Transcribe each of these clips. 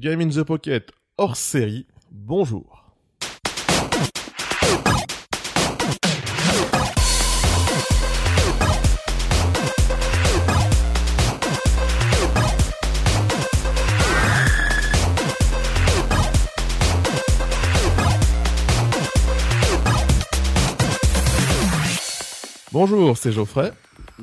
Game in the Pocket hors série, bonjour. Bonjour, c'est Geoffrey.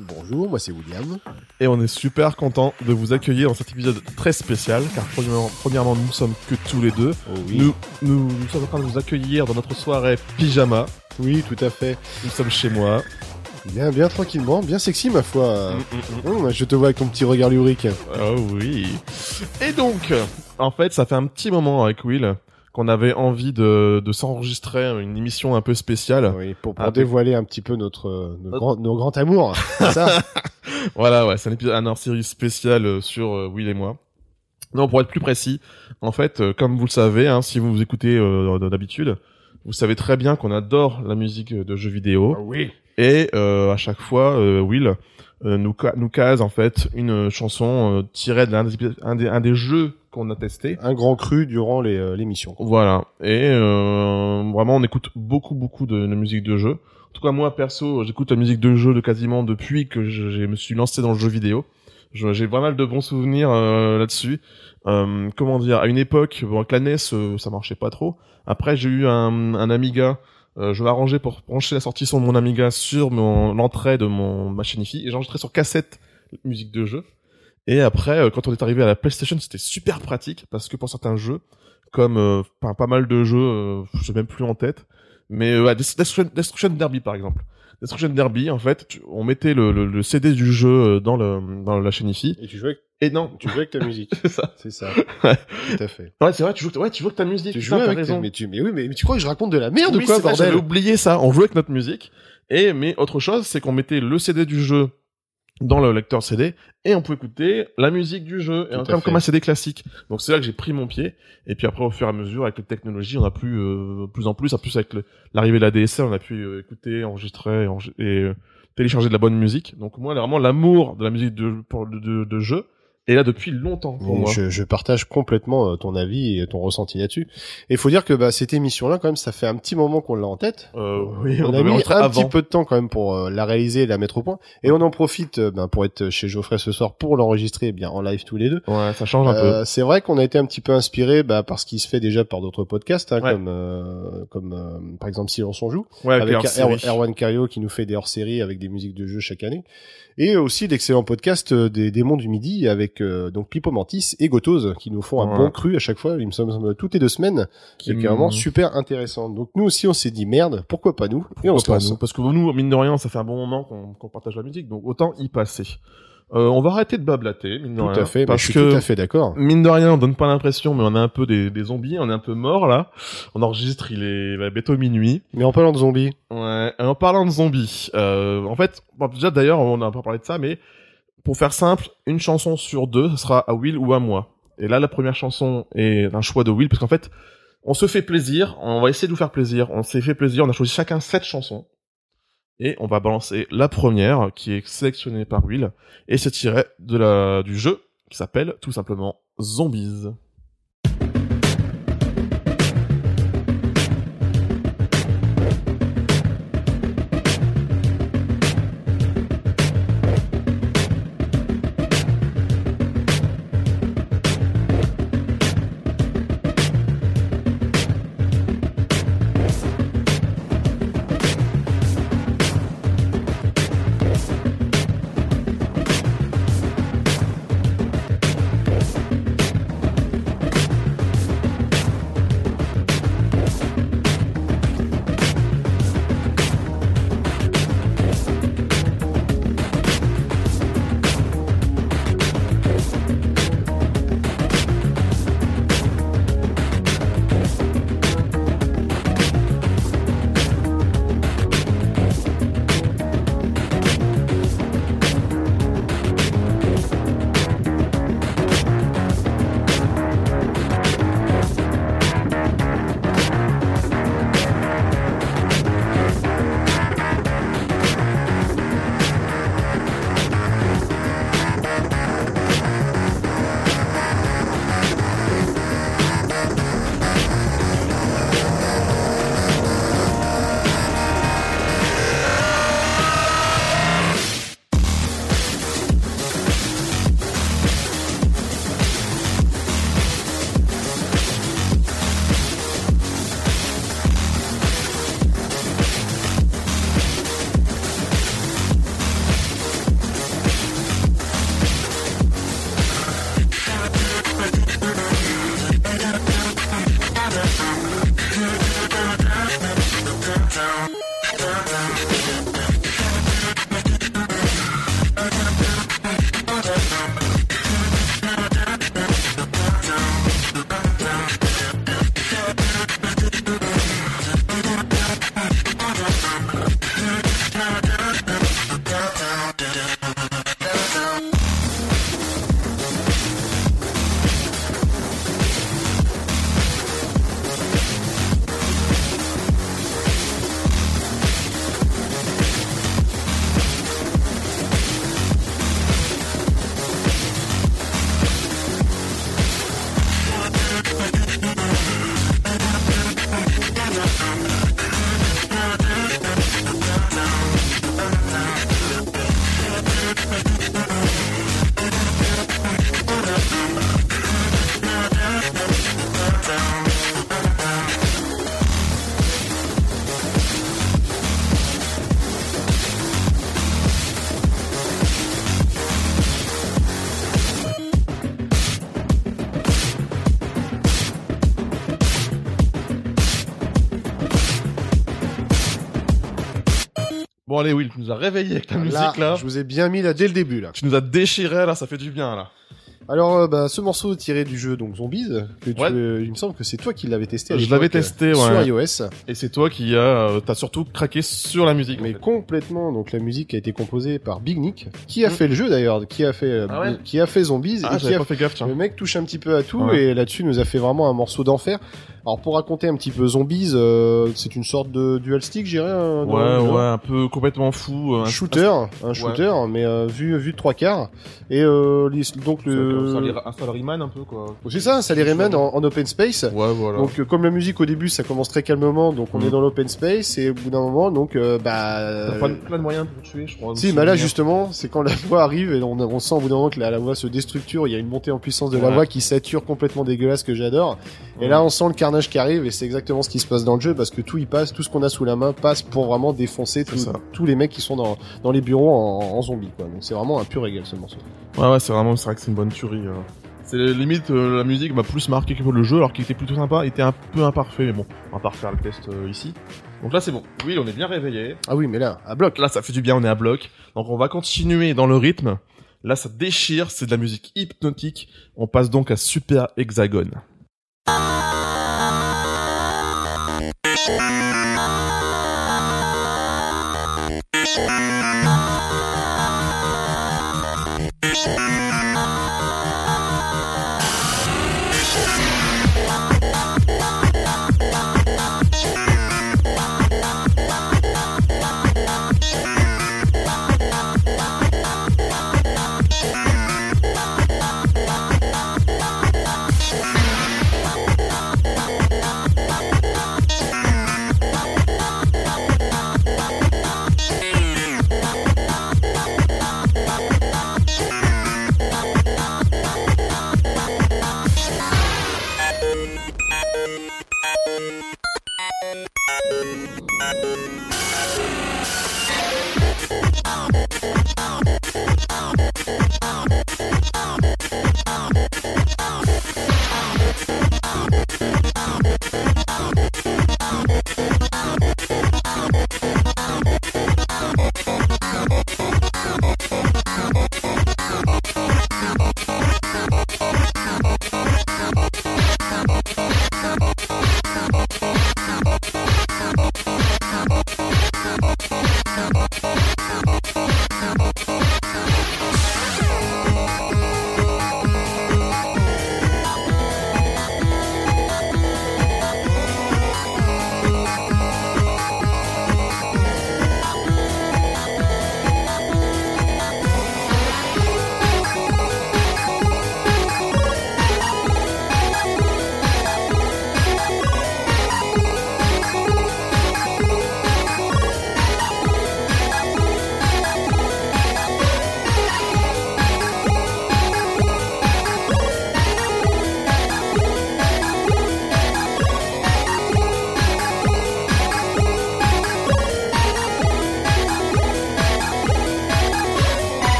Bonjour, moi c'est William. Et on est super content de vous accueillir dans cet épisode très spécial, car premièrement, premièrement nous sommes que tous les deux. Oh oui. Nous, nous, nous sommes en train de vous accueillir dans notre soirée pyjama. Oui, tout à fait. Nous sommes chez moi. Bien, bien tranquillement, bien sexy ma foi. Mm, mm, mm. Hum, je te vois avec ton petit regard lyrique. Oh oui. Et donc, en fait, ça fait un petit moment avec Will qu'on avait envie de, de s'enregistrer une émission un peu spéciale. Oui, pour, pour Ah, dévoiler un petit peu notre, euh, notre Notre- grand, nos grands amours. Ça? Voilà, ouais, c'est un épisode, un hors-série spécial euh, sur euh, Will et moi. Non, pour être plus précis, en fait, euh, comme vous le savez, hein, si vous vous écoutez euh, d'habitude, vous savez très bien qu'on adore la musique de jeux vidéo. Oui. Et euh, à chaque fois, euh, Will nous, ca- nous case en fait une euh, chanson euh, tirée d'un des, un des, un des jeux qu'on a testé. Un grand cru durant les, euh, l'émission. Voilà. Et euh, vraiment, on écoute beaucoup, beaucoup de, de musique de jeu. En tout cas, moi, perso, j'écoute la musique de jeu de quasiment depuis que je, je me suis lancé dans le jeu vidéo. J'ai pas mal de bons souvenirs euh, là-dessus. Euh, comment dire? À une époque, bon, avec la NES, euh, ça marchait pas trop. Après, j'ai eu un, un Amiga. Euh, je m'arrangeais pour brancher la sortie son de mon Amiga sur mon l'entrée de mon ma chaîne IFI et j'enregistrais sur cassette musique de jeu. Et après, euh, quand on est arrivé à la PlayStation, c'était super pratique parce que pour certains jeux, comme euh, pas, mal de jeux, euh, je sais même plus en tête, mais euh, ouais, Dest- Destruction, Derby par exemple. Destruction Derby, en fait, on mettait le, le, le CD du jeu dans le dans la chaîne IFI. Et tu jouais avec, Et non, tu jouais avec ta musique. c'est ça. C'est ça. Ouais. Tout à fait. Ouais, c'est vrai, tu joues, ouais, tu joues avec ta musique. Tu t'as avec ta... mais, tu... mais oui, mais, mais tu crois que je raconte de la merde oui, ou quoi, bordel J'avais oublié ça. On jouait avec notre musique. Et mais autre chose, c'est qu'on mettait le CD du jeu dans le lecteur CD et on pouvait écouter la musique du jeu et comme, comme un CD classique. Donc c'est là que j'ai pris mon pied. Et puis après, au fur et à mesure, avec les technologies, on a pu euh, plus en plus, en plus avec l'arrivée de la DSL, on a pu euh, écouter, enregistrer et, euh, télécharger de la bonne musique. Donc moi, vraiment l'amour de la musique de, pour, de, de, de jeu est là depuis longtemps pour moi. je, je partage complètement euh, ton avis et ton ressenti là-dessus. Et il faut dire que bah, cette émission-là, quand même, ça fait un petit moment qu'on l'a en tête. Euh, oui, on, a mis un avant. petit peu de temps quand même pour euh, la réaliser et la mettre au point. Et on en profite euh, ben, pour être chez Geoffrey ce soir pour l'enregistrer eh bien en live tous les deux. Ouais, ça change un peu. C'est vrai qu'on a été un petit peu inspiré bah, par ce qui se fait déjà par d'autres podcasts, hein, Ouais. comme euh, comme euh, par exemple Silence on joue, Ouais, avec. Er- Erwan Cario qui nous fait des hors-séries avec des musiques de jeux chaque année, et aussi d'excellents podcasts euh, des démons du midi avec euh, donc Pipo Mantis et Gotoz qui nous font un Ouais. bon cru à chaque fois. Il me semble toutes les deux semaines, qui est vraiment me- super intéressant. Donc nous aussi on s'est dit merde, pourquoi pas nous? Et on se Pourquoi pas lance. nous? Parce que nous, mine de rien, ça fait un bon moment qu'on partage la musique, donc autant y passer. Euh, on va arrêter de bablater, mine de Tout rien. à fait, parce je suis que tout à fait d'accord. mine de rien, on donne pas l'impression, mais on est un peu des, des zombies, on est un peu morts là. On enregistre, il est bah, bientôt minuit. Mais en parlant de zombies, Ouais. En parlant de zombies, euh, en fait, bon, déjà d'ailleurs, on a pas parlé de ça, mais pour faire simple, une chanson sur deux, ce sera à Will ou à moi. Et là, la première chanson est un choix de Will, parce qu'en fait, on se fait plaisir, on va essayer de vous faire plaisir, on s'est fait plaisir, on a choisi chacun sept chansons. Et on va balancer la première, qui est sélectionnée par Will, et c'est tiré du jeu, qui s'appelle tout simplement Zombies. Bon allez Will, tu nous as réveillé avec ta Là, musique là. je vous ai bien mis là dès le début là. Tu nous as déchiré là, ça fait du bien là. Alors, euh, bah, ce morceau tiré du jeu donc Zombies, que tu, Ouais. euh, il me semble que c'est toi qui l'avais testé. à Je l'avais euh, testé, sur ouais. iOS, Et c'est toi qui a, euh, t'as surtout craqué sur la musique. en mais fait. complètement. Donc la musique a été composée par Big Nick, qui a Mm. fait le jeu d'ailleurs, qui a fait, euh, Ah ouais qui a fait Zombies Ah, et qui a pas fait gaffe tiens. Le mec touche un petit peu à tout Ouais. et là-dessus nous a fait vraiment un morceau d'enfer. Alors pour raconter un petit peu Zombies, euh, c'est une sorte de dual stick, je dirais. un- Ouais, ouais, un peu complètement fou. euh, Un un- shooter, un shooter, mais euh, vu vu de trois quarts. Et euh, l'is- donc un- le, Un salaryman un peu quoi. c'est ça, ça les Rayman en, en open space. Ouais, voilà. Donc euh, comme la musique au début ça commence très calmement, donc on Mm. est dans l'open space et au bout d'un moment donc euh, bah T'as pas plein de moyens pour tuer, je crois. si, bah là justement, c'est quand la voix arrive et on, on sent au bout d'un moment que la, la voix se déstructure, il y a une montée en puissance de la voix qui sature complètement dégueulasse que j'adore. Et là, on sent le carnage qui arrive et c'est exactement ce qui se passe dans le jeu parce que tout y passe, tout ce qu'on a sous la main passe pour vraiment défoncer tout- tous les mecs qui sont dans, dans les bureaux en, en zombies quoi. Donc c'est vraiment un pur régal ce morceau. Ouais, ouais, c'est vraiment, c'est vrai que c'est une bonne tuerie. euh. C'est limite euh, la musique m'a plus marqué que le jeu, alors qu'il était plutôt sympa, il était un peu imparfait, mais bon, on va pas refaire le test euh, ici. Donc là c'est bon. Oui, on est bien réveillé. Ah oui, mais là, à bloc. Là ça fait du bien, on est à bloc. Donc on va continuer dans le rythme. Là ça déchire, c'est de la musique hypnotique. On passe donc à Super Hexagone. Bye.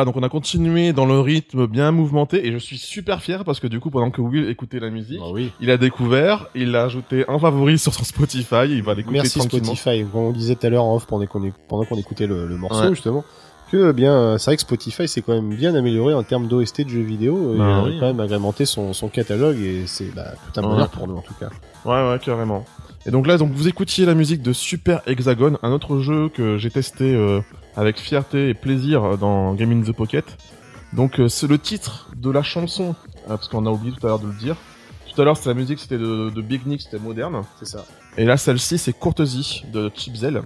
Voilà, donc on a continué dans le rythme bien mouvementé et je suis super fier parce que du coup, pendant que Will écoutait la musique, Ah oui. il a découvert, il l'a ajouté en favori sur son Spotify, il va l'écouter Merci tranquillement. Spotify. Comme on disait tout à l'heure en off pendant qu'on écoutait le, le morceau Ouais. justement, que eh bien c'est vrai que Spotify s'est quand même bien amélioré en termes d'OST de jeux vidéo. il Bah a oui. quand même agrémenté son, son catalogue et c'est bah, tout un Ouais. bonheur pour nous en tout cas. Ouais, ouais, carrément. Et donc là, donc vous écoutiez la musique de Super Hexagon, un autre jeu que j'ai testé euh, avec fierté et plaisir dans Game in the Pocket. Donc euh, c'est le titre de la chanson, euh, parce qu'on a oublié tout à l'heure de le dire. Tout à l'heure, c'était la musique, c'était de, de Big Nick, c'était moderne. C'est ça. Et là, celle-ci, c'est Courtesy de Chipzel.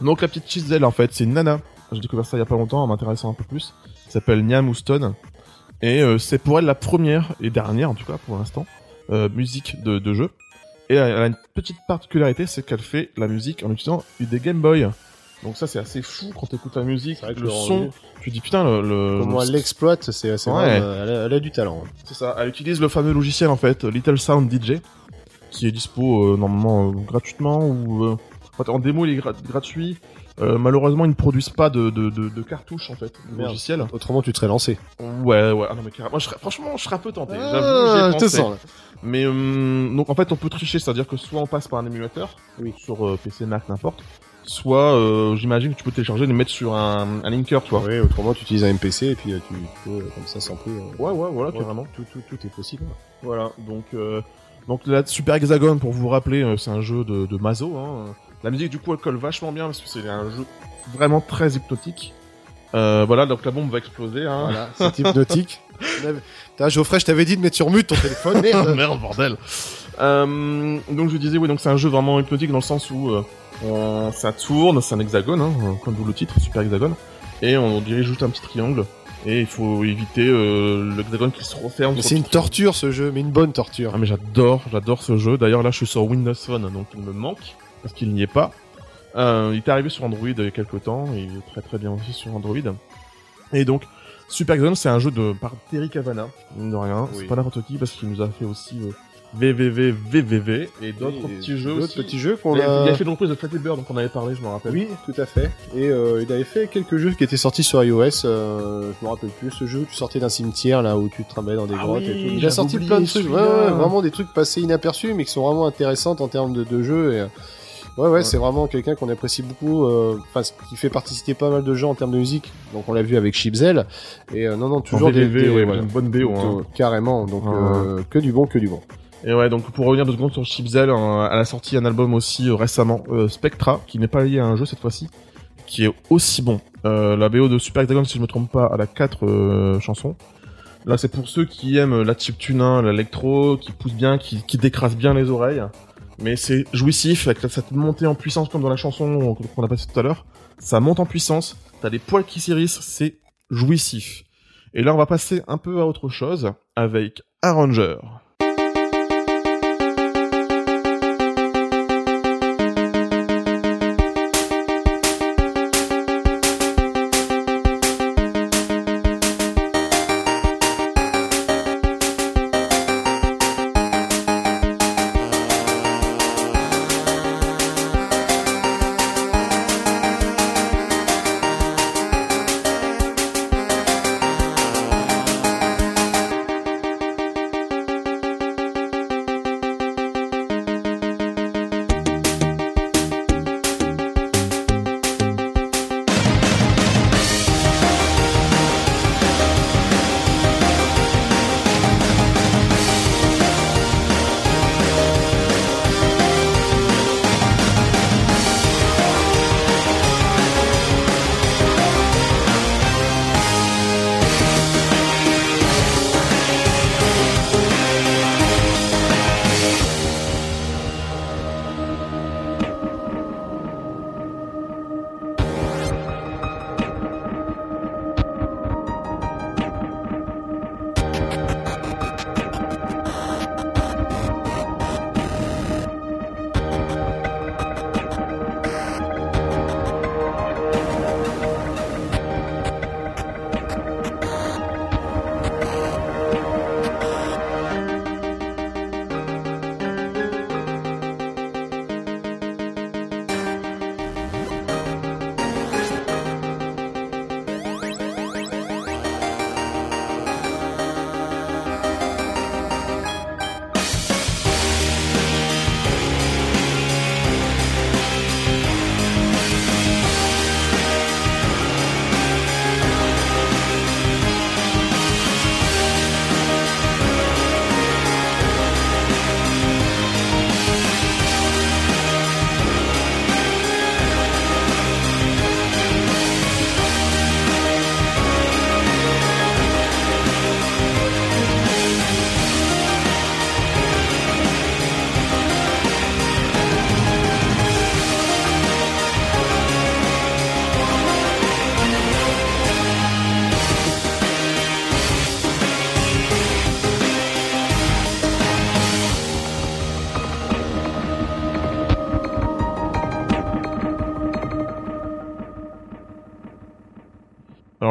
Donc la petite Chipzel, en fait, c'est une nana. J'ai découvert ça il y a pas longtemps en m'intéressant un peu plus. Elle s'appelle Nia Mouston. Et euh, c'est pour elle la première et dernière, en tout cas pour l'instant, euh, musique de, de jeu. Et elle a une petite particularité, c'est qu'elle fait la musique en utilisant des Game Boy. Donc ça, c'est assez fou quand t'écoutes la musique, vrai que le le son. rendu- Tu dis putain, le, le- Comment le- elle l'exploite, c'est assez Ouais. vraiment, elle, a, elle a du talent. hein. c'est ça. Elle utilise le fameux logiciel en fait, Little Sound DJ, qui est dispo euh, normalement euh, gratuitement ou euh, en fait, en démo il est gra- gratuit. Euh, malheureusement, ils ne produisent pas de, de, de, de cartouches en fait, de Merde. logiciel. Autrement, tu te serais lancé. Ouais, ouais. Ah non mais carrément, moi, je serais, franchement, je serais un peu tenté. Ah, J'avoue, sens, là. Mais hum, donc en fait, on peut tricher, c'est-à-dire que soit on passe par un émulateur, Oui. sur euh, PC, Mac, n'importe. Soit, euh, j'imagine que tu peux télécharger et les mettre sur un, un linker, tu vois. Oui, autrement, tu utilises un MPC et puis euh, tu, tu peux euh, comme ça sampler. euh, Ouais, ouais, voilà, ouais, carrément. Tout, tout, tout est possible. Voilà, donc euh, donc la Super Hexagon pour vous rappeler, euh, c'est un jeu de, de Mazo. Hein. La musique du coup elle colle vachement bien parce que c'est un jeu vraiment très hypnotique. Euh, voilà, donc la bombe va exploser. Hein. Voilà, c'est hypnotique. Putain, Geoffrey, je t'avais dit de mettre sur mute ton téléphone. Merde. Merde, bordel. Euh, donc je disais, oui, donc c'est un jeu vraiment hypnotique dans le sens où euh, on- ça tourne, c'est un hexagone, hein, comme vous le titre, Super Hexagone, et on dirige juste un petit triangle. Et il faut éviter euh, l'hexagone qui se referme. Mais c'est une torture ce jeu, mais une bonne torture. Ah mais j'adore, j'adore ce jeu. D'ailleurs là je suis sur Windows Phone, donc il me manque parce qu'il n'y est pas. Euh, il est arrivé sur Android il y a quelques temps, et il est très très bien aussi sur Android. Et donc Super Hexagon c'est un jeu de par Terry Cavana, mine de rien. Oui. C'est pas n'importe qui parce qu'il nous a fait aussi euh, VVV, VVV et d'autres Oui, petits jeux D'autres aussi. petits jeux Il qu'on a... il a fait une reprise de Flappy Bird dont on avait parlé, je me rappelle. Oui, tout à fait. Et euh, il avait fait quelques jeux qui étaient sortis sur iOS. Euh, je me rappelle plus. Ce jeu où tu sortais d'un cimetière là où tu te dans des Ah grottes oui, et tout. Il a sorti oublié plein de trucs. Ouais, ouais, vraiment des trucs passés inaperçus mais qui sont vraiment intéressantes en termes de, de jeu. Et, ouais, ouais, Ouais. c'est vraiment quelqu'un qu'on apprécie beaucoup. euh, Enfin, qui fait participer pas mal de gens en termes de musique. Donc on l'a vu avec Chipzel. Et euh, non, non, toujours des, des- ouais, voilà. une bonne BO. Hein. Donc, Carrément. Donc Ouais. euh, que du bon, que du bon. Et ouais, donc pour revenir deux secondes sur Chipzel, euh, elle a sorti un album aussi euh, récemment, euh, Spectra, qui n'est pas lié à un jeu cette fois-ci, qui est aussi bon. Euh, la BO de Super Hexagon, si je me trompe pas, elle a quatre euh, chansons. Là, c'est pour ceux qui aiment la chiptune, l'électro, qui pousse bien, qui, qui décrase bien les oreilles. Mais c'est jouissif, avec cette montée en puissance comme dans la chanson qu'on a passée tout à l'heure. Ça monte en puissance, t'as des poils qui s'irissent, c'est jouissif. Et là, on va passer un peu à autre chose avec Arranger.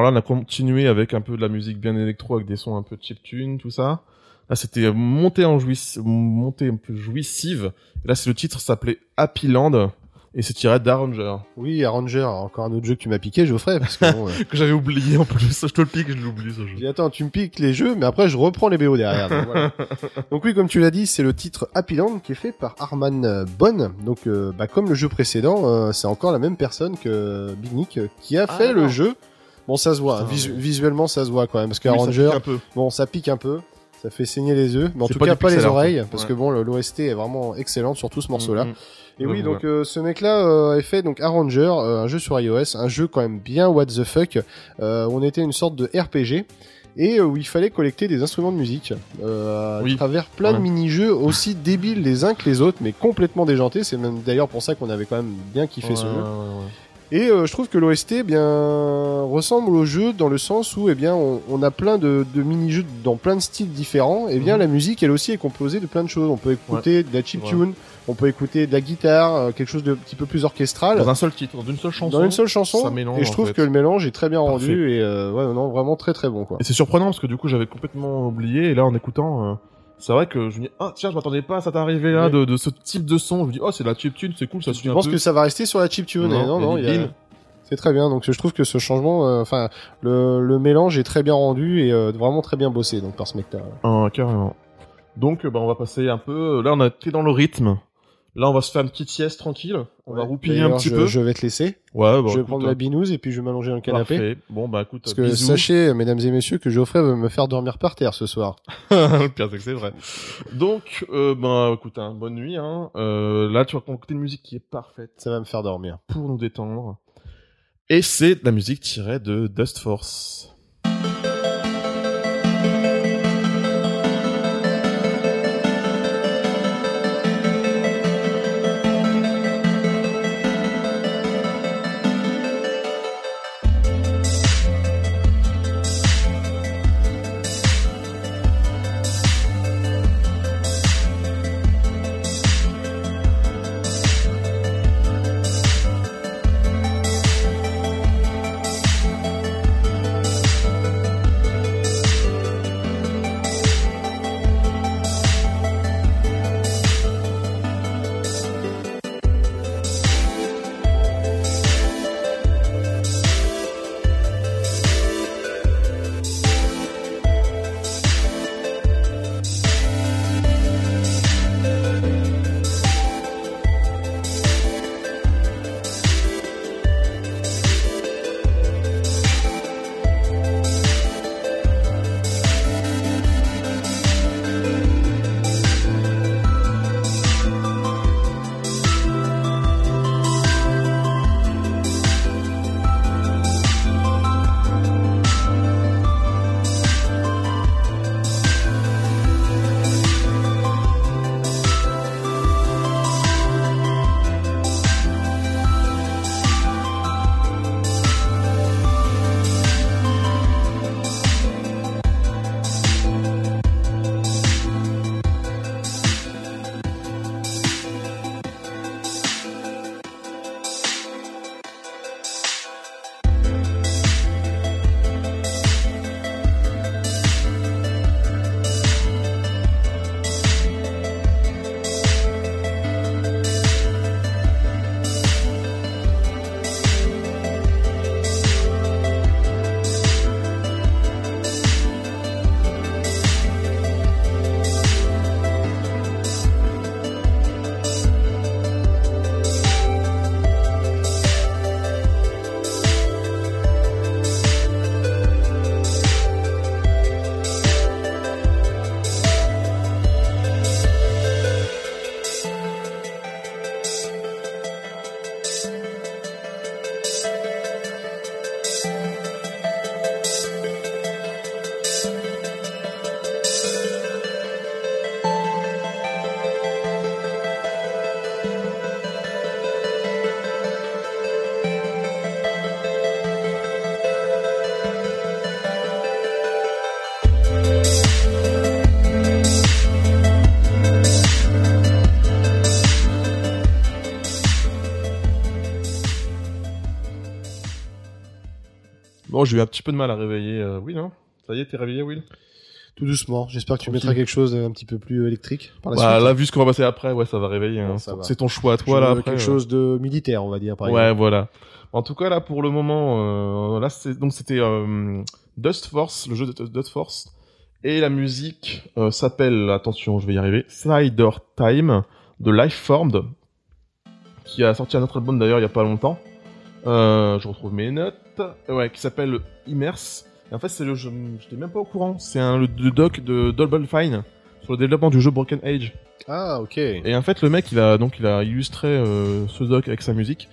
On a continué avec un peu de la musique bien électro, avec des sons un peu chiptune, tout ça. Là, c'était monté en jouiss... monté un peu jouissive. Et là, c'est le titre s'appelait Happy Land et c'est tiré d'Arranger. Oui, Arranger, encore un autre jeu que tu m'as piqué, Geoffrey, parce que bon, euh, que j'avais oublié en plus. Je te le pique, je l'oublie ce je jeu. dis, attends, tu me piques les jeux, mais après je reprends les BO derrière. Donc, voilà. Donc oui, comme tu l'as dit, c'est le titre Happy Land qui est fait par Arman euh, Bonne. Donc euh, bah, comme le jeu précédent, euh, c'est encore la même personne que Big Nick qui a Ah, fait le jeu. Bon, ça se voit, Putain, visu- mais- visuellement ça se voit quand même, parce que Oui, ça un peu. bon, ça pique un peu. Ça fait saigner les yeux, mais en tout pas cas pas les oreilles, parce Ouais. que bon, l'OST est vraiment excellente sur tout ce morceau-là. Mm, mm. Et Ouais, oui, ouais, donc euh, ce mec-là euh, avait fait donc Arranger, euh, un jeu sur iOS, un jeu quand même bien what the fuck. On était une sorte de RPG et où il fallait collecter des instruments de musique euh, à travers plein de mini-jeux aussi débiles les uns que les autres, mais complètement déjantés. C'est même d'ailleurs pour ça qu'on avait quand même bien kiffé ce jeu. ouais, ouais. Et euh, je trouve que l'OST eh bien ressemble au jeu dans le sens où eh bien on, on a plein de, de mini-jeux dans plein de styles différents. Et bien Mhm. la musique elle aussi est composée de plein de choses. On peut écouter de la chiptune, on peut écouter de la guitare, euh, quelque chose de petit peu plus orchestral. Dans un seul titre, dans une seule chanson. Dans une seule chanson, ça mélange, et je trouve fait. que le mélange est très bien Parfait. rendu et euh, ouais non vraiment très très bon quoi. Et c'est surprenant parce que du coup j'avais complètement oublié et là en écoutant, euh, c'est vrai que je me dis ah tiens je m'attendais pas à ça t'arriver là de, de ce type de son. Je me dis oh c'est de la chiptune, c'est cool, ça suit Je pense peu. que ça va rester sur la chiptune. non non, et il y a- c'est très bien. Donc je trouve que ce changement, euh, enfin le, le mélange est très bien rendu et euh, vraiment très bien bossé donc par ce mec-là. Ah, carrément. Donc euh, bah on va passer un peu. Là on a été dans le rythme. Là on va se faire une petite sieste tranquille. On va roupiller un petit je, peu. Je vais te laisser. Ouais bah, je vais écoute, prendre hein. ma binouse et puis je vais m'allonger dans le canapé. Parfait. Bon bah écoute. Parce que bisous. sachez, mesdames et messieurs, que Geoffrey veut me faire dormir par terre ce soir. le pire c'est que c'est vrai. Donc euh, bah écoute hein, bonne nuit. Hein. Euh, là tu vas écouter une musique qui est parfaite. Ça va me faire dormir. pour nous détendre. Et c'est de la musique tirée de Dust Force. Non, j'ai eu un petit peu de mal à réveiller euh, Will. Hein. Ça y est, t'es réveillé, Will? Tout doucement. J'espère que tu mettras quelque chose un petit peu plus électrique par la Bah suite. là, vu ce qu'on va passer après, ouais, ça va réveiller. Bon, hein. C'est ton choix à Je toi là veux après. quelque euh. chose de militaire, on va dire, par Ouais, exemple. voilà. En tout cas, là, pour le moment, euh, là, donc c'était euh, Dust Force, le jeu de Dust Force, et la musique euh, s'appelle, attention, je vais y arriver, Slider Time de Lifeformed, qui a sorti un autre album d'ailleurs il y a pas longtemps. Euh, je retrouve mes notes. Ouais, qui s'appelle Immerse. Et en fait, c'est le jeu, j'étais même pas au courant. C'est un le, le doc de Double Fine sur le développement du jeu Broken Age. Ah, ok. Et en fait, le mec, il a donc il a illustré euh, ce doc avec sa musique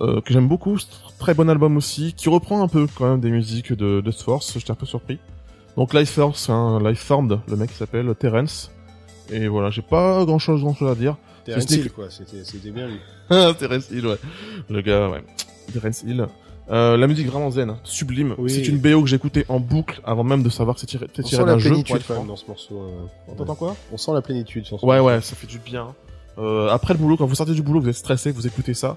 euh, que j'aime beaucoup. Très bon album aussi, qui reprend un peu quand même des musiques de de Force. J'étais un peu surpris. Donc Life Force, hein, Life Formed, le mec s'appelle Terence. Et voilà, j'ai pas grand chose, grand chose à dire. Terence Hill, quoi. C'était, c'était bien lui. Terence Hill, ouais. Le gars, ouais. Terence Hill. Euh, la musique vraiment zen, hein, sublime. Oui. C'est une BO que j'écoutais en boucle avant même de savoir que c'est tiré, c'est On tiré sent la d'un jeu. pour plénitude être quand même franc. dans ce morceau. euh. T'entends quoi? On sent la plénitude sur ce Ouais, morceau. ouais, ça fait du bien. Euh, après le boulot, quand vous sortez du boulot, vous êtes stressé, vous écoutez ça,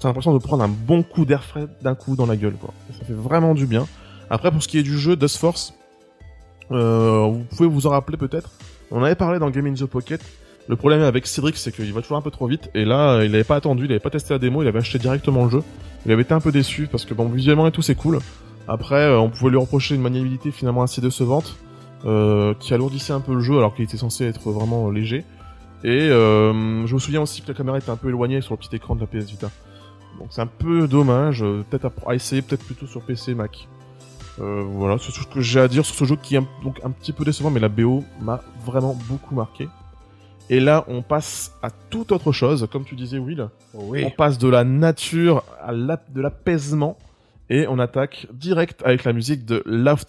t'as l'impression de prendre un bon coup d'air frais d'un coup dans la gueule, quoi. Ça fait vraiment du bien. Après, pour ce qui est du jeu Dust Force, euh, vous pouvez vous en rappeler peut-être. On avait parlé dans Game in the Pocket. Le problème avec Cédric, c'est qu'il va toujours un peu trop vite. Et là, il avait pas attendu, il avait pas testé la démo, il avait acheté directement le jeu. Il avait été un peu déçu parce que bon, visuellement et tout, c'est cool. Après, euh, on pouvait lui reprocher une maniabilité finalement assez décevante, euh, qui alourdissait un peu le jeu alors qu'il était censé être vraiment léger. Et euh, je me souviens aussi que la caméra était un peu éloignée sur le petit écran de la PS Vita. Donc c'est un peu dommage, euh, peut-être à, essayer peut-être plutôt sur PC Mac. Euh, voilà, c'est tout ce que j'ai à dire sur ce jeu qui est donc un petit peu décevant, mais la BO m'a vraiment beaucoup marqué. Et là, on passe à toute autre chose, comme tu disais, Will. Oui. On passe de la nature à de l'apaisement et on attaque direct avec la musique de Love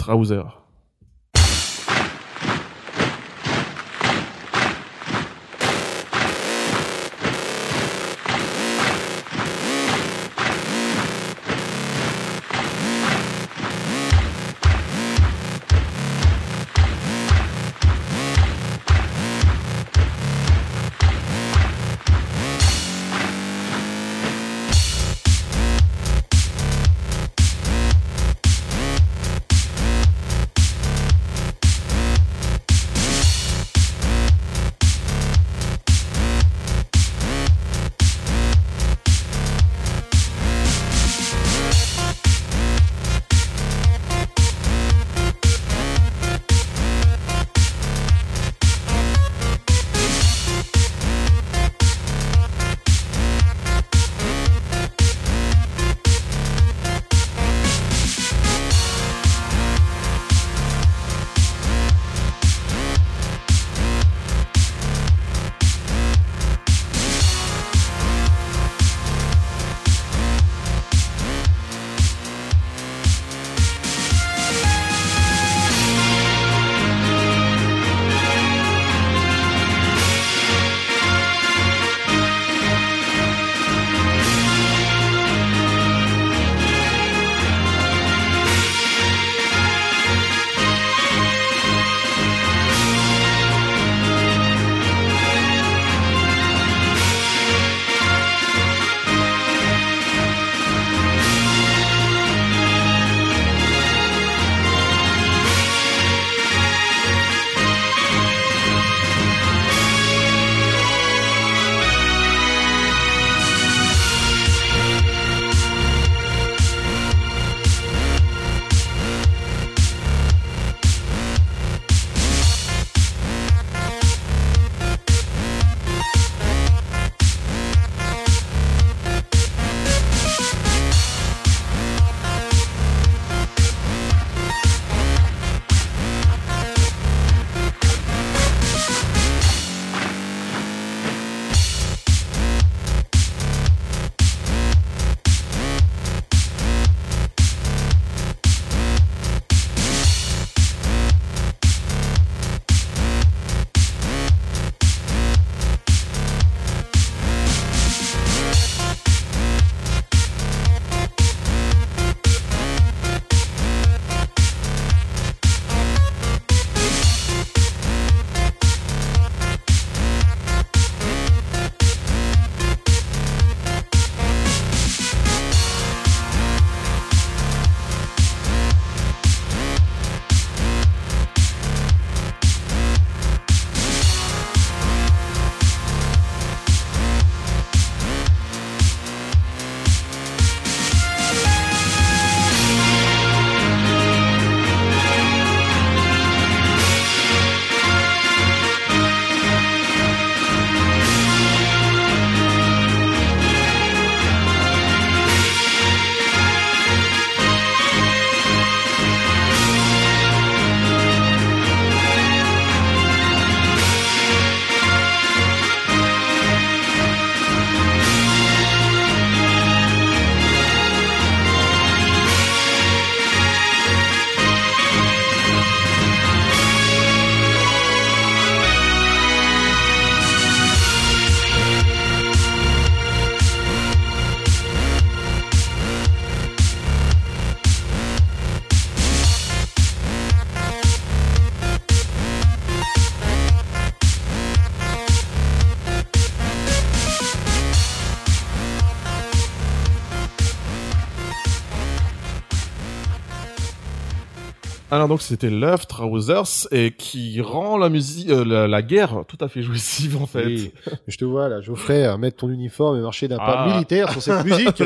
Alors donc c'était Love Trousers et qui rend la musique, euh, la, la guerre tout à fait jouissive en fait. Oui. Je te vois là, Geoffrey, euh, mettre ton uniforme et marcher d'un pas Ah. militaire sur cette musique.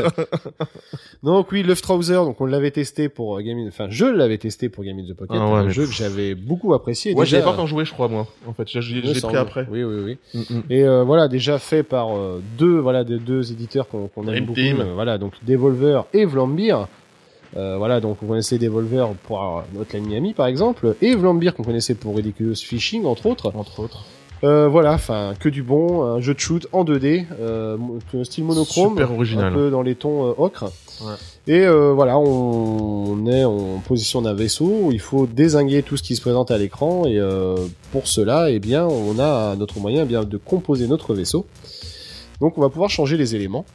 donc oui, Love Trouser, donc on l'avait testé pour euh, Game in... enfin je l'avais testé pour Game in the Pocket, Ah ouais, un mais jeu que j'avais beaucoup apprécié. Ouais, j'avais pas encore joué, je crois moi. En fait, j'ai semble. pris après. Oui, oui, oui. Mm, mm. Et euh, voilà, déjà fait par euh, deux, voilà, des deux éditeurs qu'on qu'on aime beaucoup. Team. voilà, donc Devolver et Vlambeer. Euh, voilà, donc on connaissait Devolver pour euh, Hotline Miami par exemple, et Vlambeer qu'on connaissait pour Ridiculous Fishing entre autres. Entre autres. Euh, voilà, enfin que du bon, un jeu de shoot en 2D, euh, style monochrome, Super original. un peu dans les tons euh, ocre. Ouais. Et euh, voilà, on, on est en position d'un vaisseau où il faut désinguer tout ce qui se présente à l'écran et euh, pour cela, eh bien, on a notre moyen eh bien de composer notre vaisseau. Donc on va pouvoir changer les éléments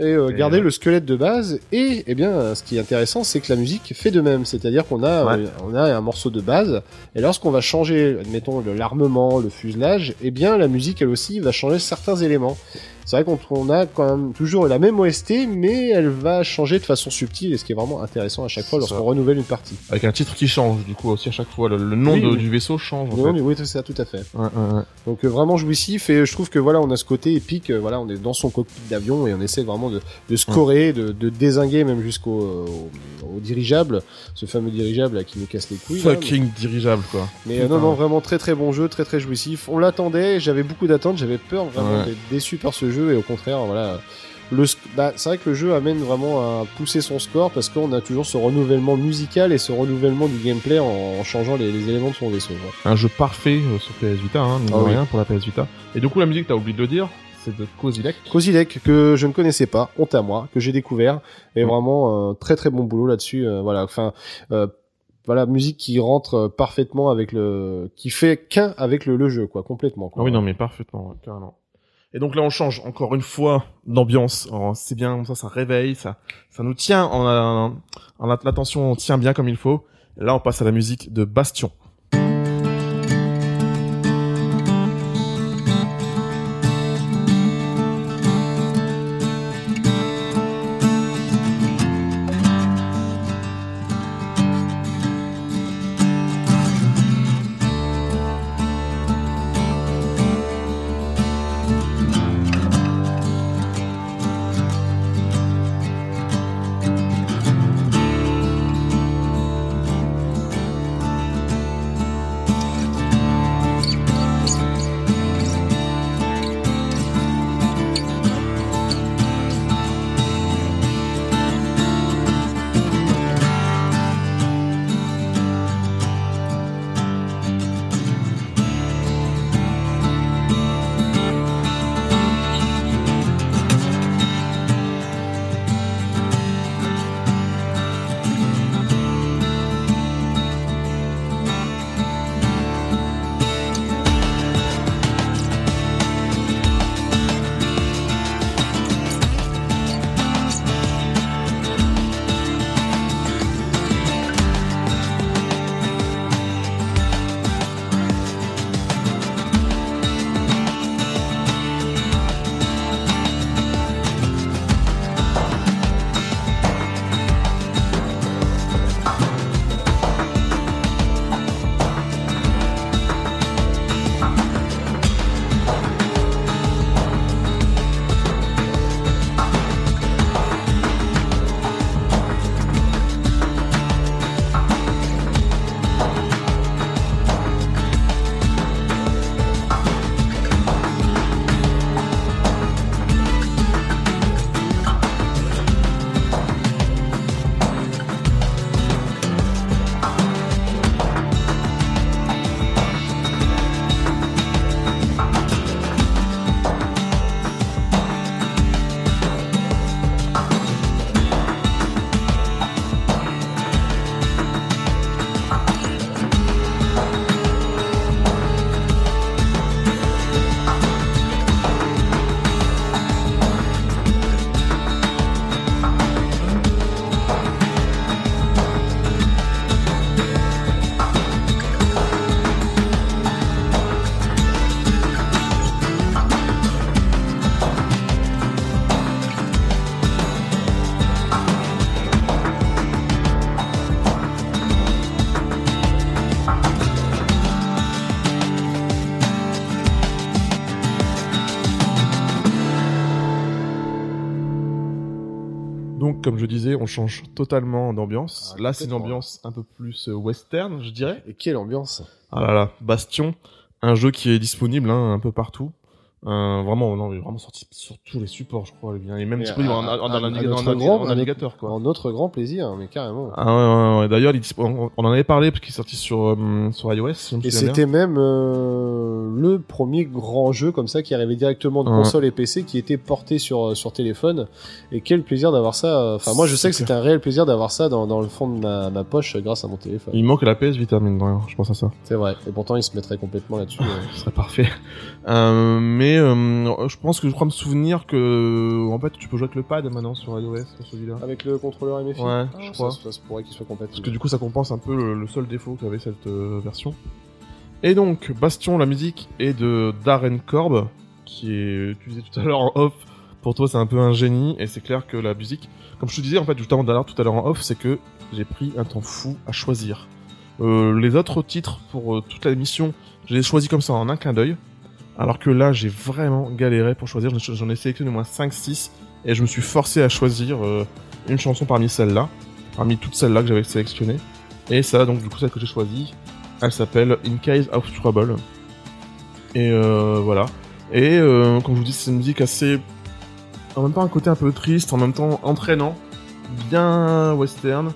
et euh, Et garder le squelette de base et eh bien ce qui est intéressant c'est que la musique fait de même, c'est-à-dire qu'on a Ouais. euh, on a un morceau de base et lorsqu'on va changer admettons l'armement, le fuselage, eh bien la musique elle aussi va changer certains éléments. C'est vrai qu'on on a quand même toujours la même OST mais elle va changer de façon subtile et ce qui est vraiment intéressant à chaque fois lorsqu'on renouvelle une partie. Avec un titre qui change, du coup aussi à chaque fois. Le, le nom Oui, de- oui. du vaisseau change en fait. oui, c'est ça, tout à fait. Ouais, ouais, ouais. Donc euh, vraiment jouissif et je trouve que voilà on a ce côté épique, voilà on est dans son cockpit d'avion et on essaie vraiment de, de scorer, de, de désinguer même jusqu'au euh, au, au dirigeable, ce fameux dirigeable là, qui nous casse les couilles. là. Fucking dirigeable quoi. Mais euh, non non vraiment très très bon jeu, très très jouissif. On l'attendait, j'avais beaucoup d'attentes, j'avais peur vraiment Ouais. d'être déçu par ce jeu et au contraire voilà. Le, bah, c'est vrai que le jeu amène vraiment à pousser son score parce qu'on a toujours ce renouvellement musical et ce renouvellement du gameplay en, en changeant les, les éléments de son vaisseau. Un jeu parfait euh, sur PS Vita, hein, Ah oui. rien, pour la PS Vita. Et du coup, la musique, t'as oublié de le dire, c'est de Kozilek. Kozilek que je ne connaissais pas, honte à moi, que j'ai découvert et Mm. vraiment euh, très très bon boulot là-dessus. euh, voilà, enfin euh, voilà musique qui rentre euh, parfaitement avec le, qui fait qu'un avec le, le jeu quoi, complètement. Quoi. Ah oui, non, mais parfaitement, carrément. Et donc là, on change encore une fois d'ambiance. C'est bien, ça, ça réveille, ça, ça nous tient en, en, en l'attention, on tient bien comme il faut. Là, on passe à la musique de Bastion. On change totalement d'ambiance. Ah, là, c'est une ambiance un peu plus euh, western, je dirais. Et quelle ambiance Ah là là, Bastion, un jeu qui est disponible hein, un peu partout. Euh, vraiment, non, il est vraiment sorti sur tous les supports, je crois. Il est même disponible en, navigateur, quoi. En notre grand plaisir, mais carrément. Ah ouais, ouais, ouais. D'ailleurs, on on en avait parlé parce qu'il est sorti sur euh, sur iOS. Et c'était même euh, le premier grand jeu comme ça qui arrivait directement de console et PC qui était porté sur sur téléphone. Et quel plaisir d'avoir ça. Enfin, moi, je sais que C'est c'était un réel plaisir d'avoir ça dans, dans le fond de ma, ma poche euh, grâce à mon téléphone. Il manque la PS Vita, mine je pense à ça. C'est vrai. Et pourtant, il se mettrait complètement là-dessus. euh. Ce serait parfait. Euh, mais euh, je pense que je crois me souvenir que en fait tu peux jouer avec le pad maintenant sur iOS sur celui-là. Avec le contrôleur MFI Ouais, Ah, je crois. Ça, pourrait qu'il soit compatible. Parce que du coup ça compense un peu le, le seul défaut qu'avait cette euh, version. Et donc Bastion, la musique est de Darren Korb, qui est tu disais tout à l'heure en off. Pour toi c'est un peu un génie et c'est clair que la musique, comme je te disais en fait justement tout à l'heure tout à l'heure en off, c'est que j'ai pris un temps fou à choisir. Euh, les autres titres pour euh, toute la mission, je les ai choisis comme ça en un clin d'œil. Alors que là, j'ai vraiment galéré pour choisir. J'en ai sélectionné au moins 5-6 et je me suis forcé à choisir euh, une chanson parmi celles-là, parmi toutes celles-là que j'avais sélectionnées. Et ça, donc du coup, celle que j'ai choisie, elle s'appelle In Case of Trouble. Et euh, voilà. Et euh, comme je vous dis, c'est une musique assez, en même temps un côté un peu triste, en même temps entraînant, bien western.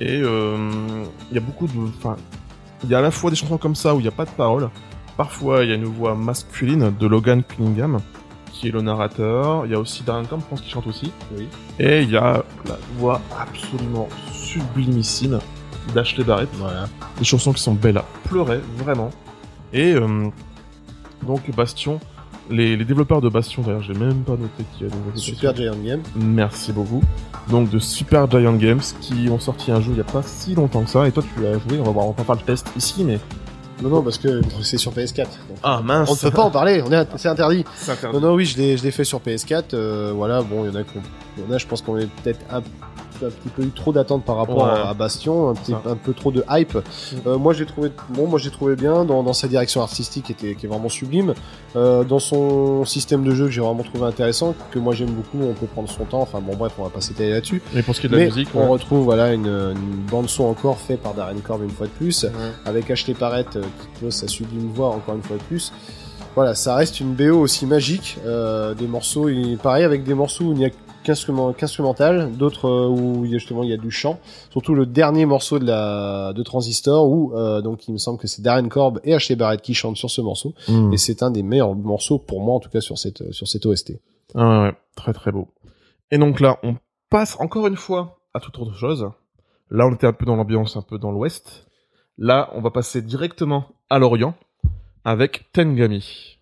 Et euh, il y a beaucoup de, enfin, il y a à la fois des chansons comme ça où il n'y a pas de paroles. Parfois, il y a une voix masculine de Logan Cunningham, qui est le narrateur. Il y a aussi Darren Camp, je pense, qui chante aussi. Oui. Et il y a la voix absolument sublimissime d'Ashley Barrett. Voilà. Des chansons qui sont belles à pleurer, vraiment. Et euh, donc, Bastion, les, les développeurs de Bastion, d'ailleurs, j'ai même pas noté qui a développé Super. Giant Game. Merci beaucoup. Donc, de Super Giant Games, qui ont sorti un jeu il y a pas si longtemps que ça. Et toi, tu l'as joué, on va voir, on va faire le test ici, mais... Non, non, parce que c'est sur PS4. donc Ah, mince On ne peut pas en parler, on est, c'est interdit. C'est interdit. Non, non, oui, je l'ai, je l'ai fait sur PS4. euh, voilà, bon, il y en a, qui ont- il y en a, je pense qu'on est peut-être un, un petit peu eu trop d'attentes par rapport Ouais. à, à Bastion, un, petit, un peu trop de hype. Euh, moi, j'ai trouvé, bon, moi, j'ai trouvé bien dans, dans sa direction artistique, qui était, qui est vraiment sublime. Euh, dans son système de jeu, que j'ai vraiment trouvé intéressant, que moi j'aime beaucoup. On peut prendre son temps. Enfin, bon, bref, on va pas s'étaler là-dessus. Mais pour ce qui est de la Mais musique, on ouais. retrouve voilà une, une bande son encore faite par Darren Korb une fois de plus Ouais. avec Ashley Parrett euh, qui pose sa sublime voix encore une fois de plus. Voilà, ça reste une BO aussi magique, euh, des morceaux, et pareil avec des morceaux où il n'y a qu'instrumental, d'autres euh, où il y a justement il y a du chant. Surtout le dernier morceau de la de Transistor où euh, donc il me semble que c'est Darren Korb et Ashley Barrett qui chantent sur ce morceau Mm. et c'est un des meilleurs morceaux pour moi en tout cas sur cette sur cette OST. Ah ouais, ouais, très très beau. Et donc là, on passe encore une fois à toute autre chose. Là, on était un peu dans l'ambiance, un peu dans l'ouest. Là, on va passer directement à l'orient avec Tengami.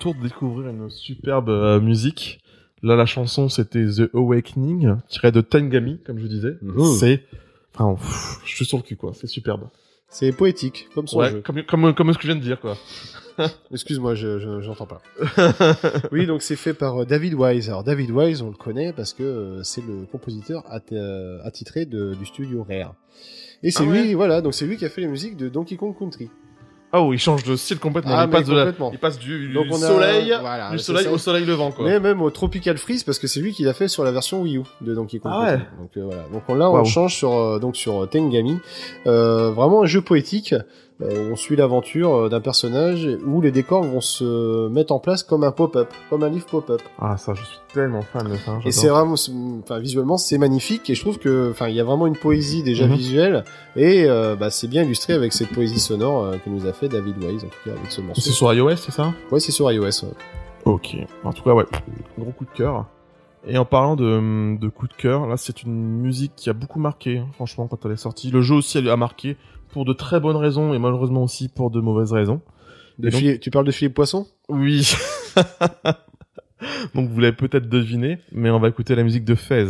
Tour de découvrir une superbe euh, musique. Là, la chanson, c'était The Awakening, tirée de Tengami, comme je disais. Mhm. C'est, enfin, pff, je suis sur le cul, quoi. C'est superbe. C'est poétique, comme son Ouais, jeu. comme, comme, comme ce que je viens de dire, quoi. Excuse-moi, je, je- j'entends pas. Oui, donc c'est fait par euh, David Wise. Alors David Wise, on le connaît parce que euh, c'est le compositeur at- attitré de- du studio Rare. Et c'est Ah lui, voilà, donc c'est lui qui a fait les musiques de Donkey Kong Country. Oh, il change de style complètement. Ah, il, passe de la- complètement. il passe du, Donc a- soleil, voilà, du soleil au soleil levant, quoi. Mais même au Tropical Freeze parce que c'est lui qui l'a fait sur la version Wii U de Donkey Kong Ah Country. Donc euh, voilà. Donc on- là on change sur euh, donc sur euh, Tengami. Euh, vraiment un jeu poétique. Euh, on suit l'aventure euh, d'un personnage où les décors vont se mettre en place comme un pop-up, comme un livre pop-up. Ah, ça, je suis tellement fan de ça. Et j'adore. c'est vraiment, enfin visuellement c'est magnifique et je trouve que, enfin il y a vraiment une poésie déjà Mhm. visuelle et euh, bah, c'est bien illustré avec cette poésie sonore euh, que nous a fait David Wise en tout cas avec ce morceau. C'est sur iOS, c'est ça? Ouais c'est sur iOS. ouais. Ok. En tout cas, ouais. Gros coup de cœur. Et en parlant de, de coup de cœur, là, c'est une musique qui a beaucoup marqué, hein, franchement, quand elle est sortie. Le jeu aussi, elle a marqué pour de très bonnes raisons et malheureusement aussi pour de mauvaises raisons. De Et donc- Philippe- tu parles de Philippe Poisson? Oui. donc vous l'avez peut-être deviné, mais on va écouter la musique de Fez.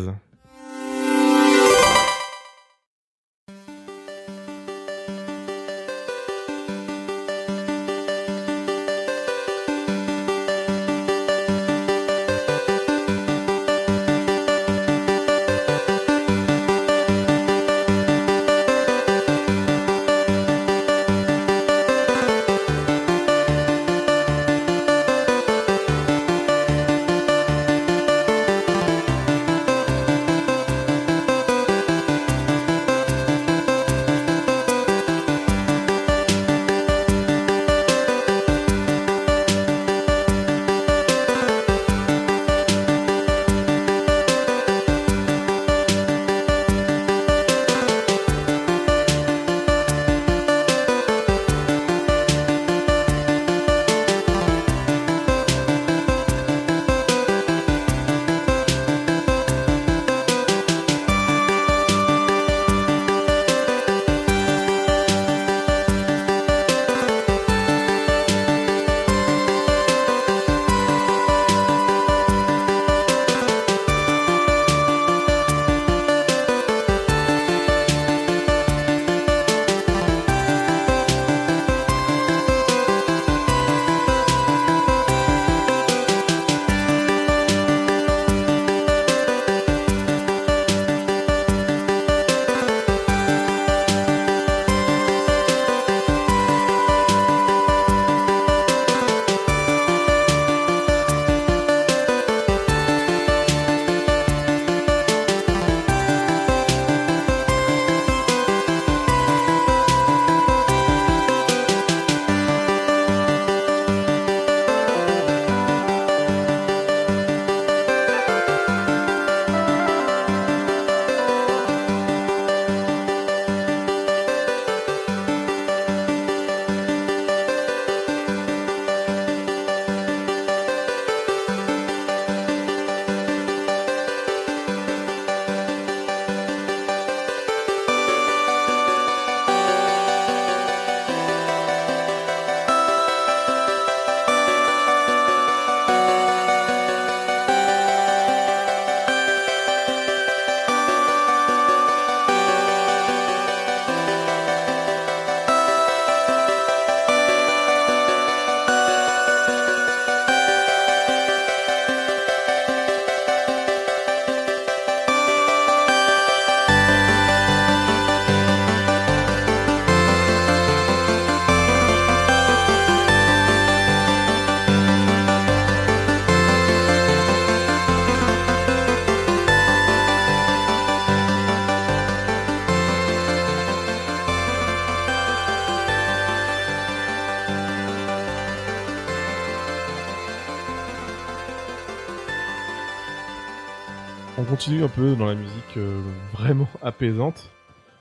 On continue un peu dans la musique euh, vraiment apaisante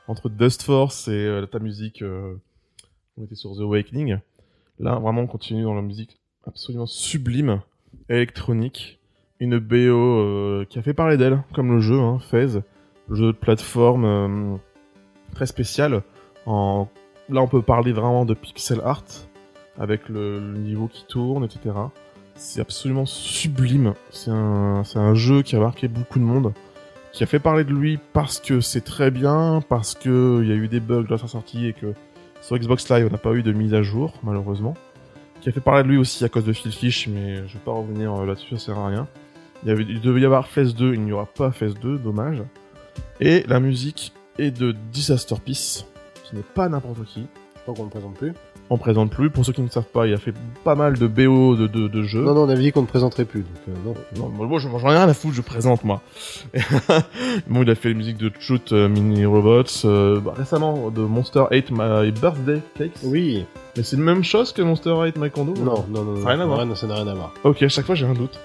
entre Dust Force et euh, ta musique. euh, on était sur The Awakening. Là, vraiment, on continue dans la musique absolument sublime, électronique, une BO qui a fait parler d'elle, comme le jeu, hein, le jeu de plateforme très spécial. Là, on peut parler vraiment de pixel art avec le niveau qui tourne, etc. C'est absolument sublime. C'est un, jeu qui a marqué beaucoup de monde, qui a fait parler de lui parce que c'est très bien, parce que il y a eu des bugs dans sa sortie et que sur Xbox Live on n'a pas eu de mise à jour malheureusement. Qui a fait parler de lui aussi à cause de Phil Fish, mais je vais pas revenir euh, là-dessus, ça sert à rien. Il devait y avoir Phase 2, il n'y aura pas Phase 2, dommage. Et la musique est de Disaster Peace, qui n'est pas n'importe qui. Je crois qu'on ne présente plus. On présente plus. Pour ceux qui ne savent pas, il a fait pas mal de BO de, de, de jeux. Non, non, on avait dit qu'on ne présenterait plus. Donc, euh, non. Non, moi, moi, j'en ai rien à foutre, je présente moi. bon, il a fait les musiques de Shoot euh, Mini Robots, euh, bah, récemment de Monster 8 My Birthday Cakes. Oui. Mais c'est la même chose que Monster 8 My Condo Non, non, non. Ça n'a rien à voir. Non, ça n'a rien à voir. Ok, à chaque fois j'ai un doute.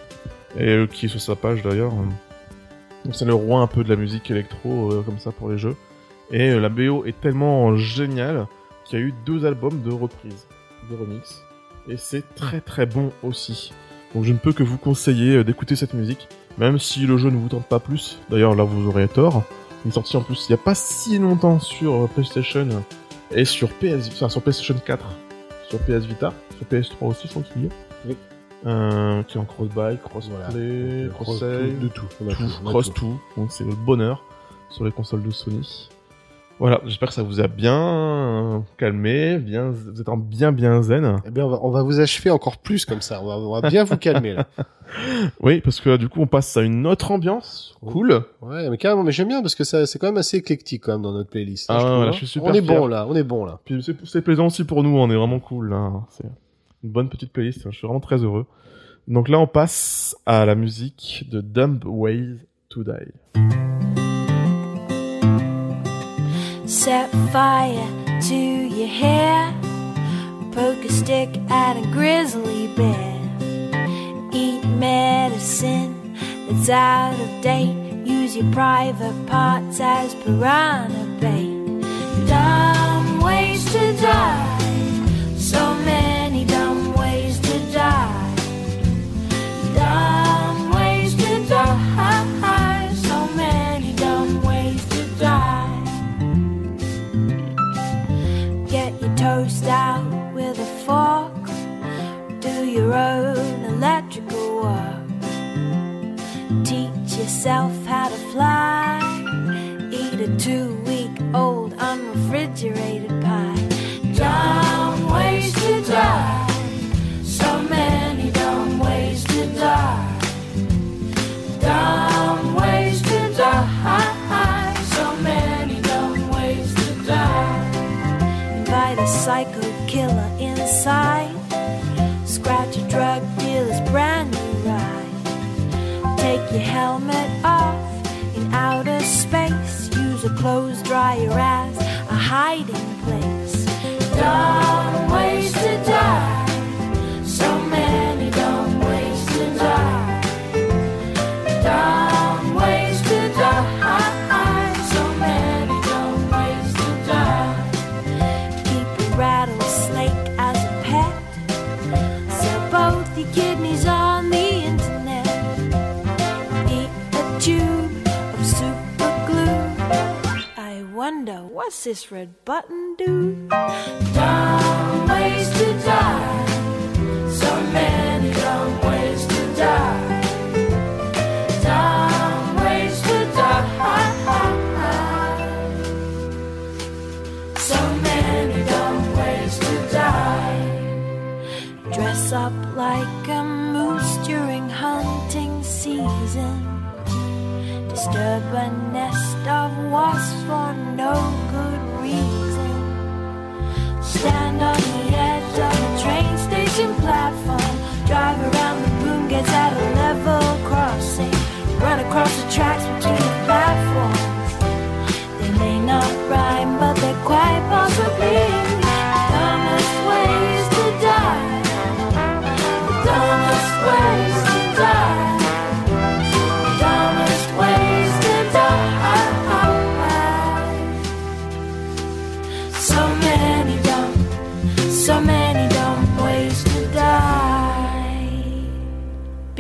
Et euh, qui est sur sa page d'ailleurs. donc c'est le roi un peu de la musique électro comme ça pour les jeux. Et la BO est tellement géniale qu'il y a eu deux albums de reprises, de remix. Et c'est très très bon aussi. Donc je ne peux que vous conseiller euh, d'écouter cette musique, même si le jeu ne vous tente pas plus. D'ailleurs là vous aurez tort. Il est sorti en plus il n'y a pas si longtemps sur euh, PlayStation et sur PS, enfin, sur PlayStation 4, sur PS Vita, sur PS3 aussi je crois qu'il y. Oui. Euh, qui est en cross-buy, cross-play, Euh, cross-save, de tout. Cross tout. tout. Donc c'est le bonheur sur les consoles de Sony. Voilà, j'espère que ça vous a bien calmé, bien, vous êtes en bien bien zen. Eh bien, on va, on va vous achever encore plus comme ça. On va, on va bien vous calmer là. Oui, parce que du coup, on passe à une autre ambiance. Cool. Ouais, mais carrément, mais j'aime bien parce que ça, c'est quand même assez éclectique quand même dans notre playlist. hein, Ah je ouais, trouve, voilà, hein. je suis super On est fier. bon là, on est bon là. Puis c'est c'est plaisant aussi pour nous, on est vraiment cool là. C'est une bonne petite playlist, je suis vraiment très heureux. Donc là, on passe à la musique de Dumb Ways to Die. Set fire to your hair. Poke a stick at a grizzly bear. Eat medicine that's out of date. Use your private parts as piranha bait. Dumb ways to die. Yourself how to fly. Eat a two week old unrefrigerated pie. Dumb ways to die. So many dumb ways to die. Dumb ways to die. So many dumb ways to die. Invite a psycho killer Use a clothes dryer as a hiding place. Dumb ways to die. What's this red button do? Dumb ways to die. So many dumb ways to die. Dumb ways to die. So many dumb ways to die. Dress up like a moose during hunting season. Disturb a nest of wasps for no good reason. Stand on the edge of a train station platform. Drive around the boom gates at a level crossing. Run across the tracks between the platforms. They may not rhyme, but they're quite possibly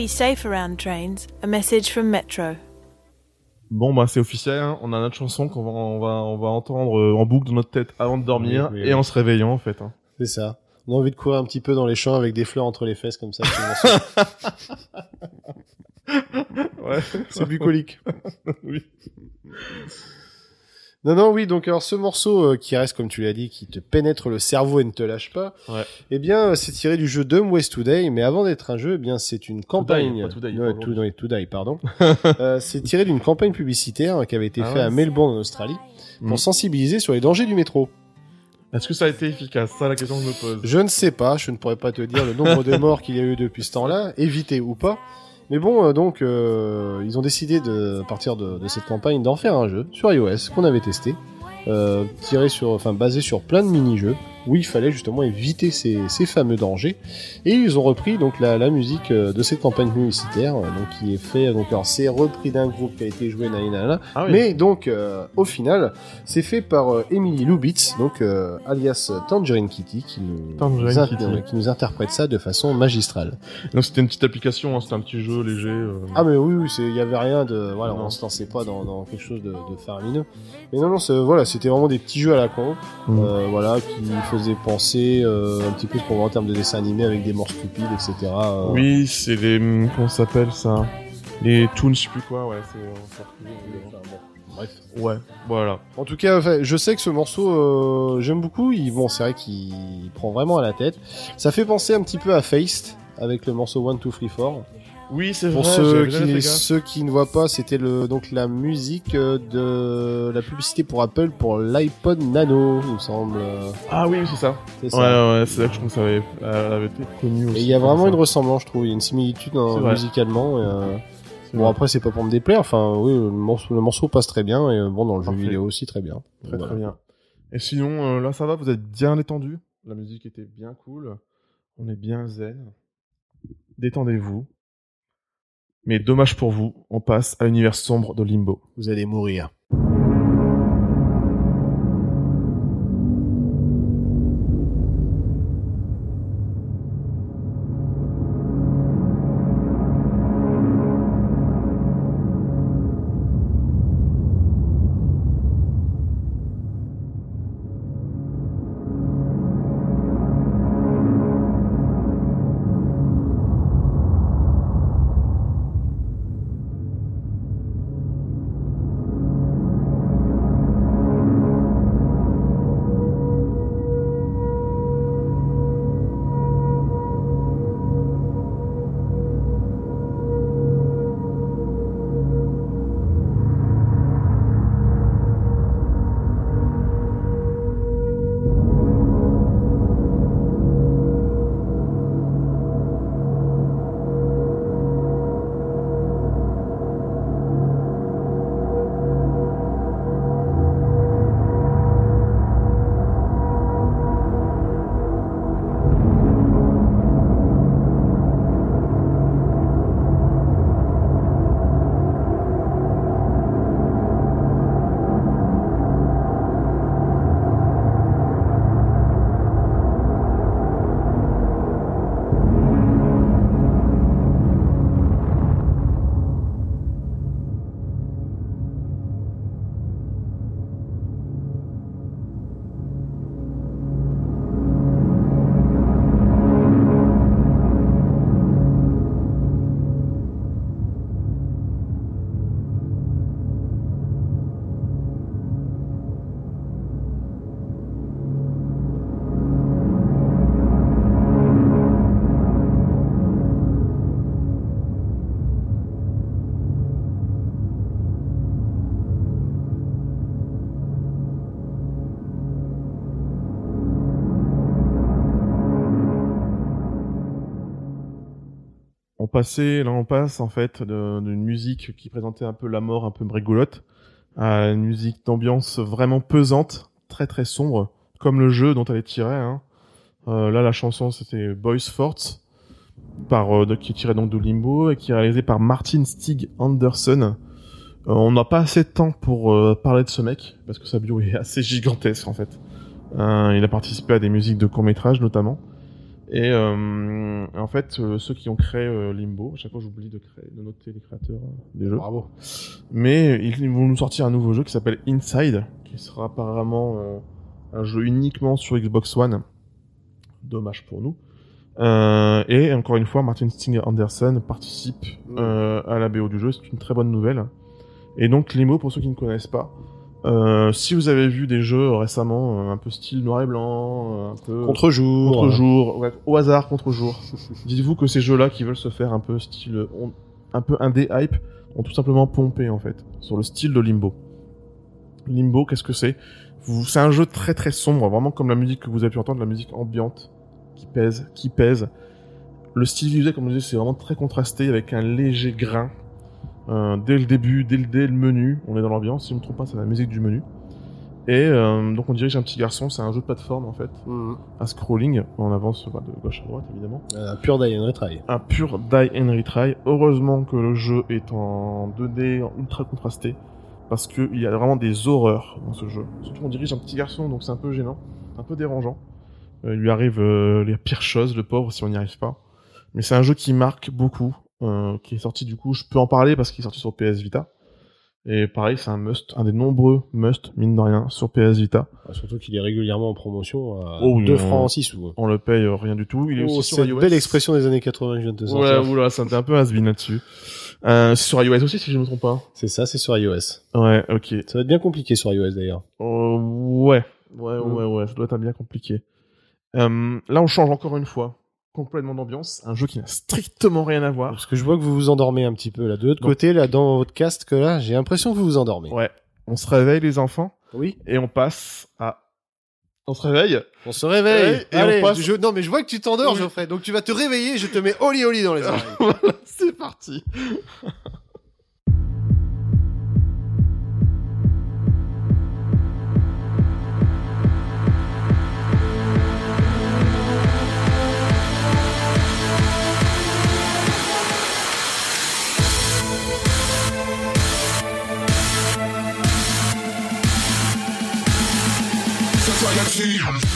Be safe around trains. A message from Metro. Bon bah c'est officiel, hein. on a notre chanson qu'on va on va on va entendre euh, en boucle dans notre tête avant de dormir Oui, oui, et oui. en se réveillant en fait. hein. C'est ça. On a envie de courir un petit peu dans les champs avec des fleurs entre les fesses comme ça. Ouais. C'est bucolique. oui. Non, non, oui, donc alors ce morceau euh, qui reste, comme tu l'as dit, qui te pénètre le cerveau et ne te lâche pas, Ouais. eh bien, euh, c'est tiré du jeu Dumb Ways Today, mais avant d'être un jeu, eh bien, c'est une campagne... pas Today, Ouais, pardon. To- ouais, Today, pardon. Euh, c'est tiré d'une campagne publicitaire hein, qui avait été Ah faite ouais. à Melbourne, en Australie, pour Mm. sensibiliser sur les dangers du métro. Est-ce que ça a été efficace? Ça, la question que je me pose. Je ne sais pas, je ne pourrais pas te dire le nombre de morts qu'il y a eu depuis ce temps-là, évité ou pas. Mais bon, euh, donc, euh, ils ont décidé de, à partir de, de cette campagne, d'en faire un jeu sur iOS qu'on avait testé, euh, tiré sur, enfin, basé sur plein de mini-jeux où il fallait justement éviter ces, ces fameux dangers. Et ils ont repris donc la, la musique euh, de cette campagne publicitaire, euh, donc qui est fait, donc alors c'est repris d'un groupe qui a été joué, nanana, Ah oui. mais donc, euh, au final, c'est fait par euh, Emily Lubitz, donc euh, alias Tangerine Kitty, qui nous, Tangerine Kitty. ouais, qui nous interprète ça de façon magistrale. Donc c'était une petite application, hein, c'était un petit jeu léger. euh. Ah mais oui, oui, c'est- il y avait rien de, voilà, Non. on se lançait pas dans, dans quelque chose de, de faramineux. Mais non, non, c'est- voilà, c'était vraiment des petits jeux à la con, Mm. euh, voilà, qui faisaient penser euh, un petit peu ce qu'on voit en termes de dessin animé avec des morts stupides, etc. euh. Oui, c'est les comment ça s'appelle ça? Les toons, je sais plus quoi. Ouais, c'est. bon, bref. Ouais, voilà. En tout cas, je sais que ce morceau, euh, j'aime beaucoup. Il, bon, c'est vrai qu'il prend vraiment à la tête. Ça fait penser un petit peu à Faced avec le morceau One Two Three Four. Oui, c'est Pour vrai. ceux qui, gaffe. ceux qui ne voient pas, c'était le donc la musique euh, de la publicité pour Apple pour l'iPod Nano, il me semble. euh, Ah oui, c'est ça. C'est Ouais, ça. ouais, c'est là que je trouve que ça avait, elle avait été connue aussi. Et il y a vraiment ça. une ressemblance, je trouve. Il y a une similitude hein, musicalement. et, euh, Bon après c'est pas pour me déplaire. Enfin oui, le morceau, le morceau passe très bien et euh, bon dans le Parfait. jeu vidéo aussi très bien. Très Voilà. très bien. Et sinon, euh, là ça va, vous êtes bien détendu. La musique était bien cool. On est bien zen. Détendez-vous. Mais dommage pour vous, on passe à l'univers sombre de Limbo. Vous allez mourir. Passait, là on passe en fait d'une musique qui présentait un peu la mort un peu brégolotte à une musique d'ambiance vraiment pesante, très très sombre, comme le jeu dont elle est tirée. Hein. Euh, là la chanson c'était Boys Forts, euh, qui est tirée donc de Limbo et qui est réalisée par Martin Stig Anderson. Euh, on n'a pas assez de temps pour parler de ce mec parce que sa bio est assez gigantesque en fait. Il a participé à des musiques de court métrage notamment. Et en fait, euh, ceux qui ont créé euh, Limbo, à chaque fois j'oublie de créer, de noter les créateurs euh, des jeux. Bravo. Mais ils vont nous sortir un nouveau jeu qui s'appelle Inside, qui sera apparemment euh, un jeu uniquement sur Xbox One. dommage pour nous. Euh, et encore une fois, Martin Sting Anderson participe Mm. euh, à la BO du jeu, c'est une très bonne nouvelle. Et donc Limo, pour ceux qui ne connaissent pas, euh, si vous avez vu des jeux récemment, euh, un peu style noir et blanc, euh, un peu Contre-jour. contre-jour, ouais, au hasard contre-jour, dites-vous que ces jeux-là qui veulent se faire un peu style, on- un peu indé hype, ont tout simplement pompé en fait sur le style de Limbo. Limbo, qu'est-ce que c'est? C'est un jeu très très sombre, vraiment comme la musique que vous avez pu entendre, la musique ambiante qui pèse, qui pèse. Le style visuel, comme je disais, c'est vraiment très contrasté avec un léger grain. Euh, dès le début, dès le, dès le menu, on est dans l'ambiance. Si je me trompe pas, c'est la musique du menu. Et euh, donc on dirige un petit garçon. C'est un jeu de plateforme en fait, Mhm. un scrolling. On avance bah, de gauche à droite évidemment Un pur die and retry. un pur die and retry. Heureusement que le jeu est en 2D, en ultra contrasté, parce qu'il y a vraiment des horreurs dans ce jeu. Surtout on dirige un petit garçon, donc c'est un peu gênant, un peu dérangeant. Euh, il lui arrive euh, les pires choses, le pauvre, si on n'y arrive pas. Mais c'est un jeu qui marque beaucoup, euh, qui est sorti du coup, je peux en parler parce qu'il est sorti sur PS Vita. Et pareil, c'est un must, un des nombreux must, mine de rien, sur PS Vita. Ah, Surtout qu'il est régulièrement en promotion à Oh oui, 2 on- francs 6 sous. On le paye euh, rien du tout. Il est Oh, aussi sur iOS. belle expression des années 80 que je viens de te Ouais, sortir. oula, ça un peu has là-dessus. Euh, c'est sur iOS aussi, si je me trompe pas. C'est ça, c'est sur iOS. Ouais, ok. Ça va être bien compliqué sur iOS d'ailleurs. Euh, ouais, ouais, ouais, ouais, ça doit être bien compliqué. Euh, là, on change encore une fois complètement d'ambiance. Un jeu qui n'a strictement rien à voir. Parce que je vois que vous vous endormez un petit peu là. De l'autre côté, là, dans votre cast, que là, j'ai l'impression que vous vous endormez. Ouais. On se réveille, les enfants, Oui. et on passe à... On se réveille On se réveille. Ouais, et Allez, on passe- je... non mais je vois que tu t'endors, Oui. Geoffrey. Donc tu vas te réveiller, je te mets oli oli dans les oreilles. Voilà, c'est parti. Society.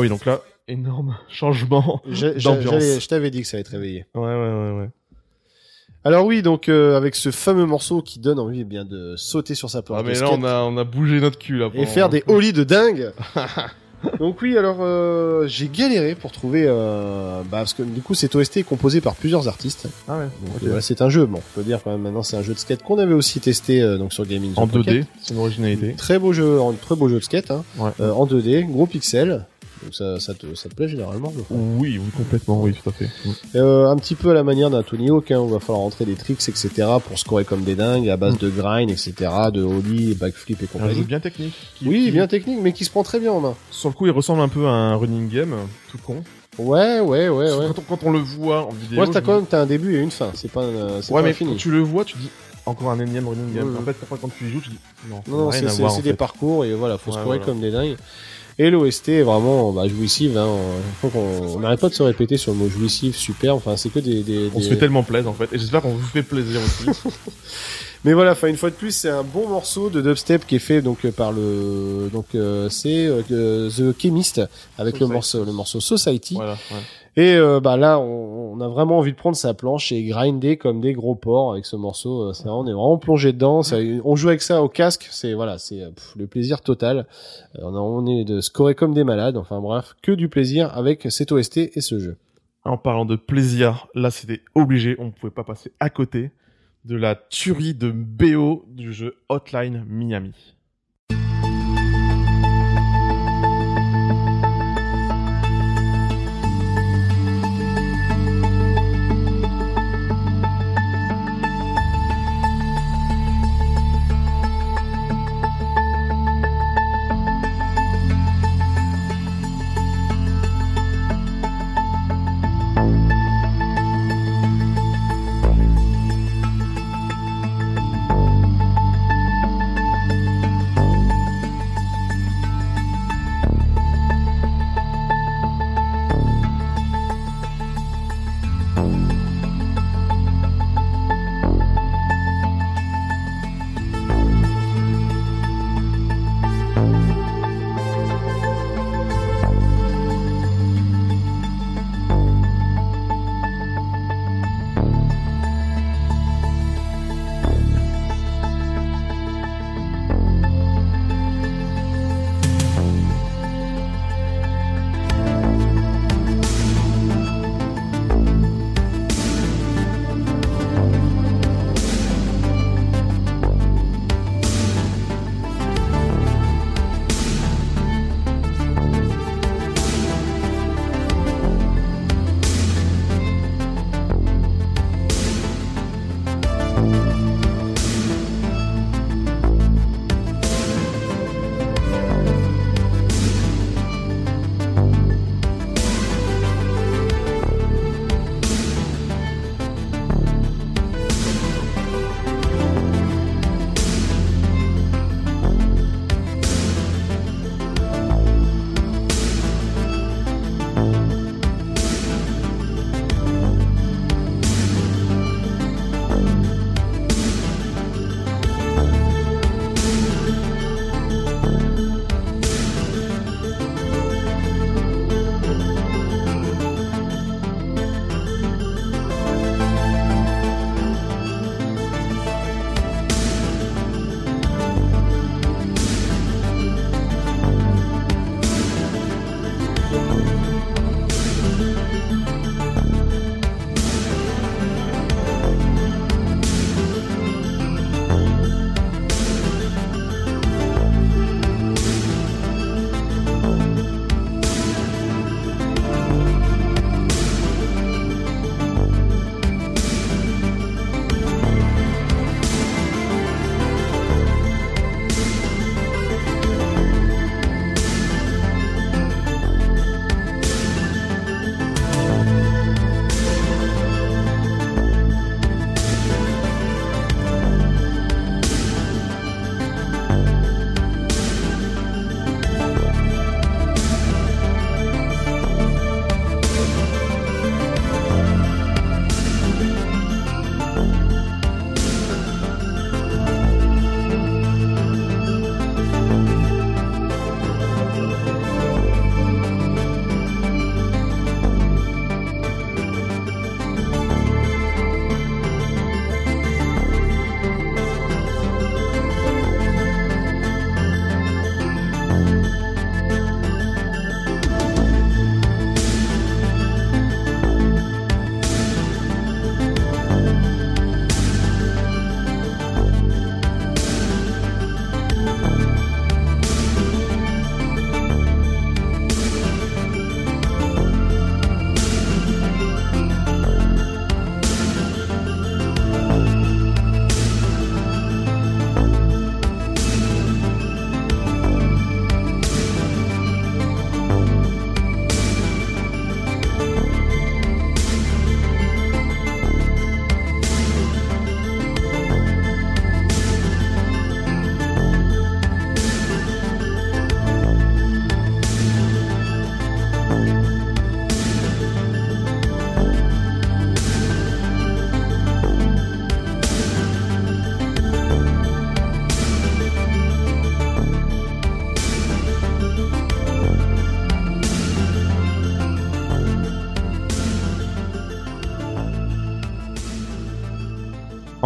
Ah oui, donc là, énorme changement d'ambiance. je t'avais dit que ça allait te réveiller. Ouais, ouais, ouais, ouais. Alors oui, donc euh, avec ce fameux morceau qui donne envie eh bien de sauter sur sa planche Ah mais là, on a, on a bougé notre cul, là. et faire des ollies de dingue. donc oui, alors euh, j'ai galéré pour trouver, euh, bah, parce que du coup cet OST est composé par plusieurs artistes. Ah ouais, euh, voilà, c'est un jeu, bon, on peut dire quand même maintenant c'est un jeu de skate qu'on avait aussi testé euh, donc sur Gaming En Zone Pocket. 2D, c'est une originalité. Très beau jeu, très beau jeu de skate, hein. Ouais. Euh, en 2D, gros pixels, Donc ça, ça, te, ça te plaît généralement. Oui, oui, complètement, oui, tout à fait. Euh, un petit peu à la manière d'un Tony Hawk, hein, où il va falloir rentrer des tricks, etc. pour scorer comme des dingues, à base Mm. de grind, etc. de ollie, backflip et Un jeu compagnie. bien technique. qui- Oui, qui- bien technique, mais qui se prend très bien en main. Sur le coup, il ressemble un peu à un running game, tout con. Ouais, ouais, ouais, ouais. Quand, on, quand on le voit en vidéo. Ouais, t'as quand me même t'as un début et une fin. C'est pas, euh, c'est Ouais, pas mais fini. quand tu le vois, tu dis encore un énième running game. Ouais, En fait, quand tu y joues, tu dis non, Non, c'est des fait. parcours et voilà, faut Ouais, scorer voilà. comme des dingues. Et l'OST est vraiment bah, jouissive. Hein. Faut qu'on- n'arrête pas de se répéter sur le mot jouissif, super. Enfin, c'est que des. des, On des- se fait tellement plaisir en fait, et j'espère qu'on vous fait plaisir aussi. Mais voilà, enfin une fois de plus, c'est un bon morceau de dubstep qui est fait donc euh, par le donc euh, c'est euh, The Chemist avec le morceau le morceau Society. voilà. ouais. Et euh, bah là, on, a vraiment envie de prendre sa planche et grinder comme des gros porcs avec ce morceau. Euh, on est vraiment plongé dedans. On joue avec ça au casque. C'est voilà, c'est euh, le plaisir total. On, on est de scorer comme des malades. Enfin bref, que du plaisir avec cet OST et ce jeu. En parlant de plaisir, là c'était obligé, on pouvait pas passer à côté de la tuerie de BO du jeu Hotline Miami.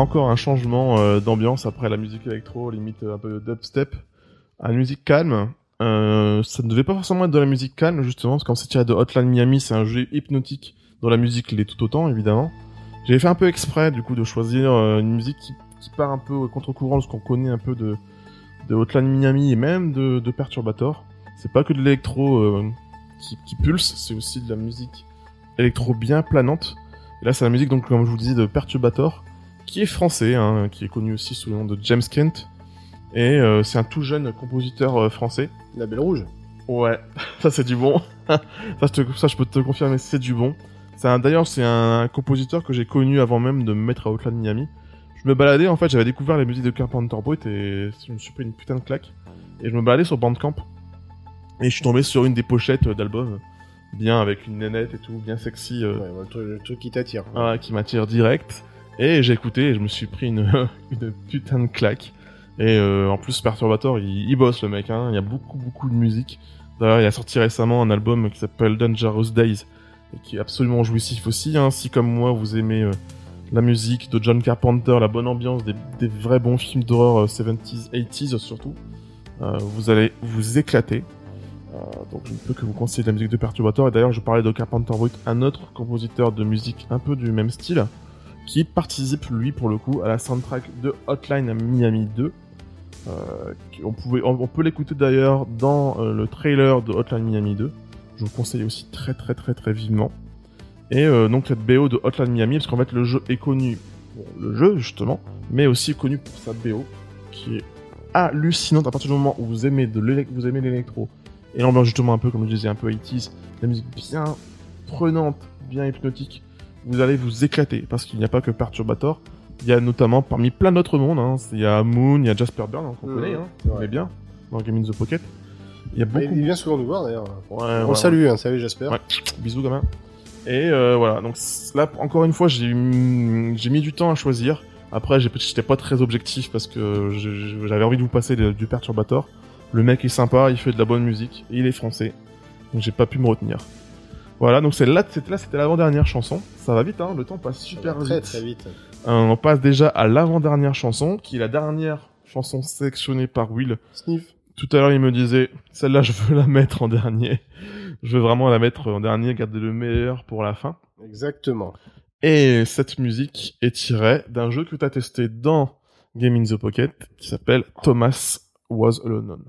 Encore un changement euh, d'ambiance après la musique électro, limite euh, un peu dubstep, à une musique calme. Euh, ça ne devait pas forcément être de la musique calme justement, parce que comme c'est tiré de Hotline Miami, c'est un jeu hypnotique dont la musique l'est tout autant évidemment. J'avais fait un peu exprès du coup de choisir une musique qui, part un peu contre-courant de ce qu'on connaît un peu de, de Hotline Miami et même de, de Perturbator. C'est pas que de l'électro qui, qui pulse, c'est aussi de la musique électro bien planante. Et là, c'est la musique, donc, comme je vous disais, de Perturbator, qui est français, hein, qui est connu aussi sous le nom de James Kent. Et euh, c'est un tout jeune compositeur euh, français. La Belle Rouge. Ouais, ça c'est du bon. ça, je te- ça, je peux te confirmer, c'est du bon. D'ailleurs, c'est un compositeur que j'ai connu avant même de me mettre à Outland Miami. Je me baladais, en fait, j'avais découvert les musiques de Carpenter Brut et je me suis pris une putain de claque. Et je me baladais sur Bandcamp. Et je suis tombé sur une des pochettes euh, d'album. Bien avec une nénette et tout, bien sexy. euh, Ouais, ouais, le, truc, le truc qui t'attire. ah, qui m'attire direct. Et j'ai écouté et je me suis pris une, putain de claque. Et euh, en plus, Perturbator, il, bosse le mec. Hein. Il y a beaucoup, beaucoup de musique. D'ailleurs, il a sorti récemment un album qui s'appelle Dangerous Days et qui est absolument jouissif aussi. Hein. Si comme moi, vous aimez euh, la musique de John Carpenter, la bonne ambiance, des, vrais bons films d'horreur euh, 70s, 80s surtout, euh, vous allez vous éclater. Donc je ne peux que vous conseiller de la musique de Perturbator. Et d'ailleurs, je parlais de Carpenter Brut, un autre compositeur de musique un peu du même style, qui participe lui pour le coup à la soundtrack de Hotline Miami 2. Euh, on, pouvait, on, peut l'écouter d'ailleurs dans euh, le trailer de Hotline Miami 2. Je vous conseille aussi très très très très vivement. Et euh, donc cette BO de Hotline Miami, parce qu'en fait le jeu est connu pour le jeu justement, mais aussi connu pour sa BO, qui est hallucinante à partir du moment où vous aimez de vous aimez l'électro et l'ambiance justement un peu comme je disais un peu 80s, la musique bien prenante, bien hypnotique, vous allez vous éclater parce qu'il n'y a pas que Perturbator, il y a notamment parmi plein d'autres mondes, hein, il y a Moon, il y a Jasper Byrne hein, qu'on Mhm, connaît, hein, est bien dans Game in the Pocket. Il y a beaucoup. il vient souvent nous voir d'ailleurs. Ouais, On ouais, salue, hein, salut Jasper. Ouais. Bisous gamin. Et euh, voilà, donc là encore une fois j'ai mm, j'ai mis du temps à choisir. Après j'étais pas très objectif parce que j'avais envie de vous passer du Perturbator. Le mec est sympa, il fait de la bonne musique, et il est français, donc j'ai pas pu me retenir. Voilà, donc c'est là, c'était là, c'était l'avant-dernière chanson. Ça va vite, hein, le temps passe super très vite. très vite. Euh, on passe déjà à l'avant-dernière chanson, qui est la dernière chanson sélectionnée par Will Sniff. tout à l'heure, il me disait, celle-là, je veux la mettre en dernier. Je veux vraiment la mettre en dernier, garder le meilleur pour la fin. Exactement. Et cette musique est tirée d'un jeu que tu as testé dans Game in the Pocket, qui s'appelle Thomas Was Alone.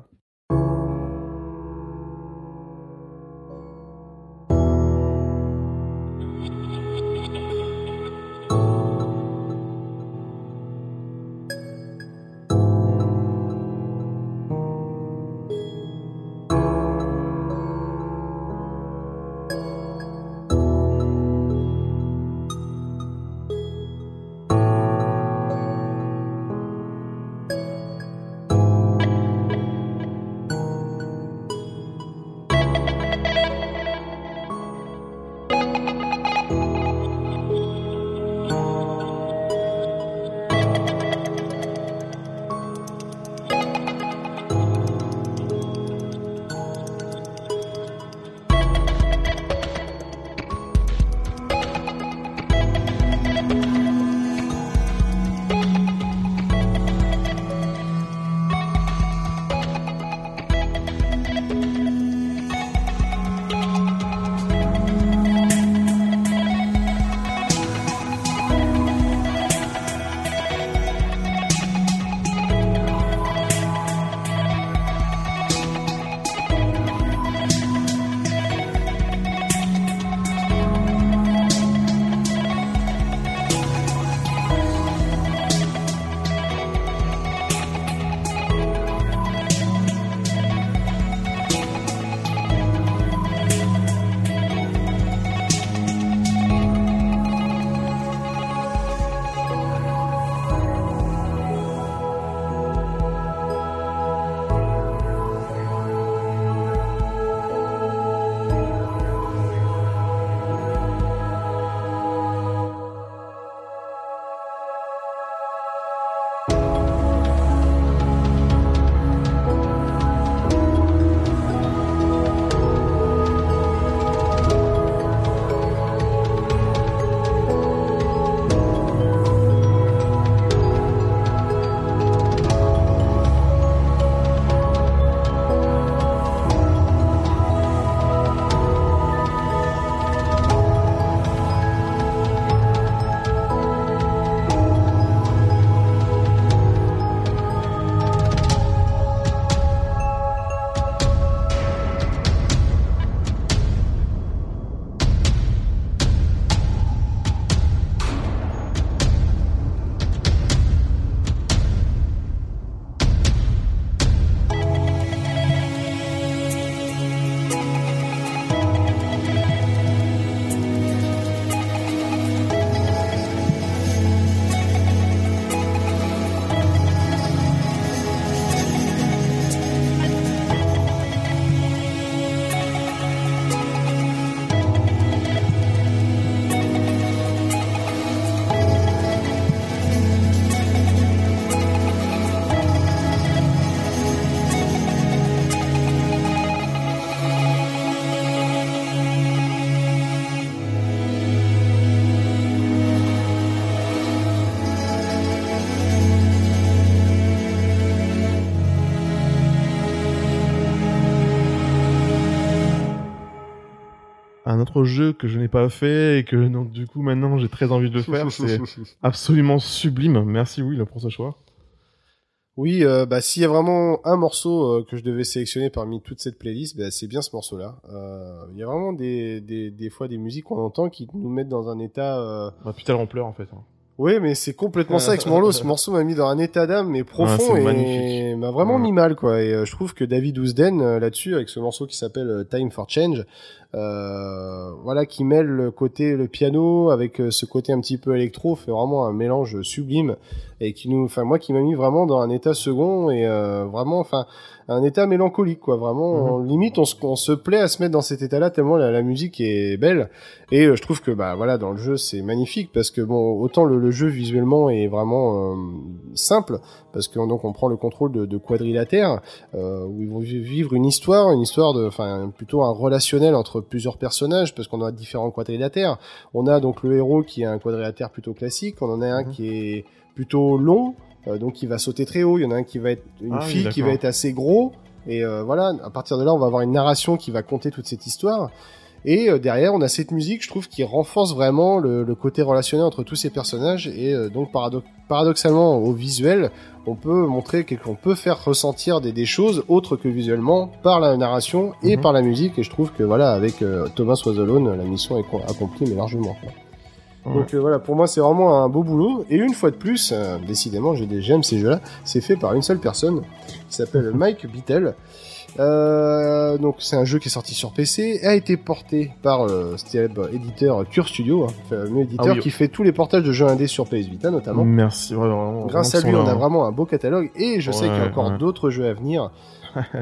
Autre jeu que je n'ai pas fait et que donc du coup maintenant j'ai très envie de le faire. C'est absolument sublime. Merci Will pour ce choix. Oui, euh, bah s'il y a vraiment un morceau euh, que je devais sélectionner parmi toute cette playlist, bah, c'est bien ce morceau-là. Euh, Il y a vraiment des, des, des fois des musiques qu'on entend qui nous mettent dans un état. Euh... Bah, putain, on pleure en fait. hein. Oui, mais c'est complètement ça avec ce morceau. Ce morceau m'a mis dans un état d'âme mais profond et m'a vraiment Ouais. mis mal quoi. Et euh, je trouve que David Ousden euh, là-dessus avec ce morceau qui s'appelle euh, Time for Change, euh, voilà, qui mêle le côté le piano avec ce côté un petit peu électro, fait vraiment un mélange sublime et qui nous, enfin moi qui m'a mis vraiment dans un état second et euh, vraiment, enfin un état mélancolique quoi. Vraiment, on- limite on se, on se plaît à se mettre dans cet état-là tellement la, la musique est belle. Et euh, je trouve que bah voilà dans le jeu c'est magnifique parce que bon autant le, le jeu visuellement est vraiment euh, simple parce que donc on prend le contrôle de, de quadrilatère euh, où ils vont vi- vivre une histoire, une histoire de enfin plutôt un relationnel entre plusieurs personnages parce qu'on a différents quadrilatères. On a donc le héros qui est un quadrilatère plutôt classique, on en a un Mhm. qui est plutôt long donc il va sauter très haut, il y en a un qui va être une Ah oui, fille qui va être assez gros et euh, voilà, à partir de là on va avoir une narration qui va compter toute cette histoire. Et euh, derrière, on a cette musique, je trouve, qui renforce vraiment le, le côté relationnel entre tous ces personnages. Et euh, donc, parado- paradoxalement, au visuel, on peut montrer qu'on peut faire ressentir des, des choses autres que visuellement par la narration et Mhm. par la musique. Et je trouve que voilà, avec euh, Thomas Was Alone, la mission est co- accomplie, mais largement. quoi. Ouais. Donc euh, voilà, pour moi, c'est vraiment un beau boulot. Et une fois de plus, euh, décidément, j'ai des j'aime ces jeux-là. C'est fait par une seule personne qui s'appelle Mike Bittel. Euh, donc c'est un jeu qui est sorti sur PC, a été porté par le célèbre éditeur Cure Studio, hein, éditeur Ah oui. qui fait tous les portages de jeux indés sur PS Vita notamment. Merci vraiment. Grâce à lui, on a hein. vraiment un beau catalogue et je sais qu'il y a encore d'autres jeux à venir.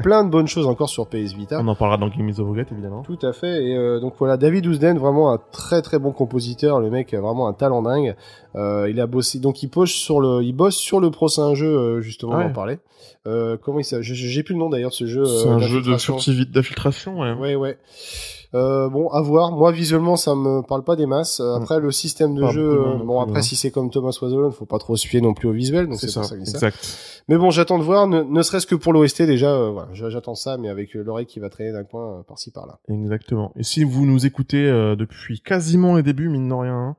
Plein de bonnes choses encore sur PS Vita. On en parlera dans Game the Forget évidemment. Tout à fait. Et euh, donc voilà, David Ousden, vraiment un très très bon compositeur. Le mec a vraiment un talent dingue. Euh, il a bossé, donc il bosse sur le, il bosse sur le prochain jeu euh, justement. Ah On ouais. en parlait. Euh, comment il s'appelle? J'ai plus le nom d'ailleurs de ce jeu. C'est euh, un jeu de d'infiltration. furtivi- d'infiltration, ouais. Ouais, ouais. Euh, bon, à voir. Moi, visuellement, ça me parle pas des masses. Euh, Après, le système de Pas jeu, euh, bon, après, si c'est comme Thomas Was Alone, faut pas trop se fier non plus au visuel. Donc C'est ça, ça exact. Mais bon, j'attends de voir. Ne, ne serait-ce que pour l'OST déjà. euh, voilà, j'attends ça, mais avec l'oreille qui va traîner d'un coin euh, par-ci par-là. Exactement. Et si vous nous écoutez euh, depuis quasiment les débuts, mine de rien,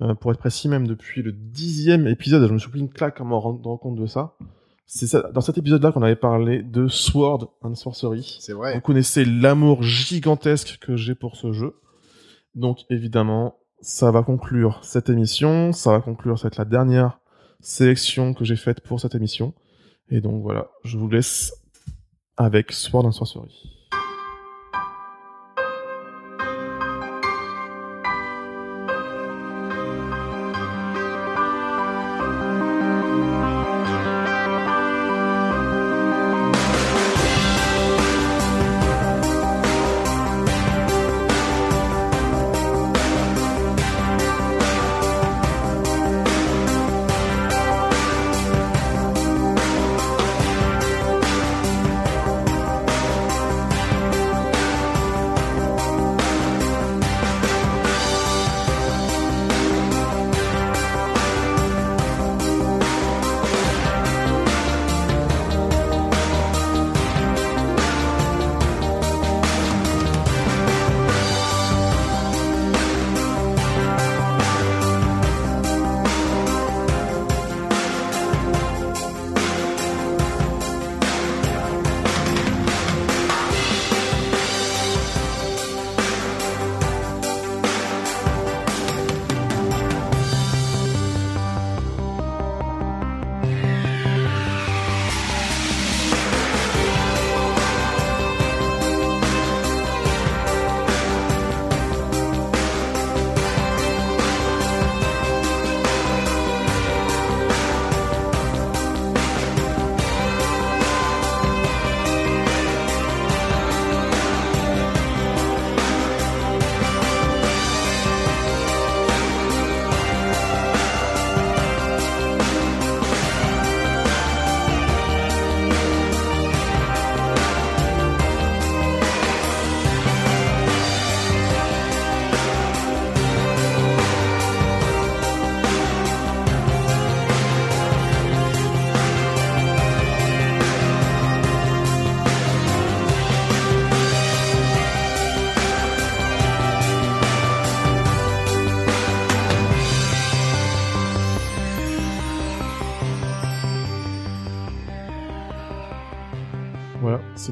hein, pour être précis même depuis le dixième épisode, je me suis pris une claque en me rendant compte de ça. C'est ça, dans cet épisode-là qu'on avait parlé de Sword and Sorcery. C'est Vous vrai. connaissez l'amour gigantesque que j'ai pour ce jeu. Donc évidemment, ça va conclure cette émission, ça va conclure cette la dernière sélection que j'ai faite pour cette émission. Et donc voilà, je vous laisse avec Sword and Sorcery.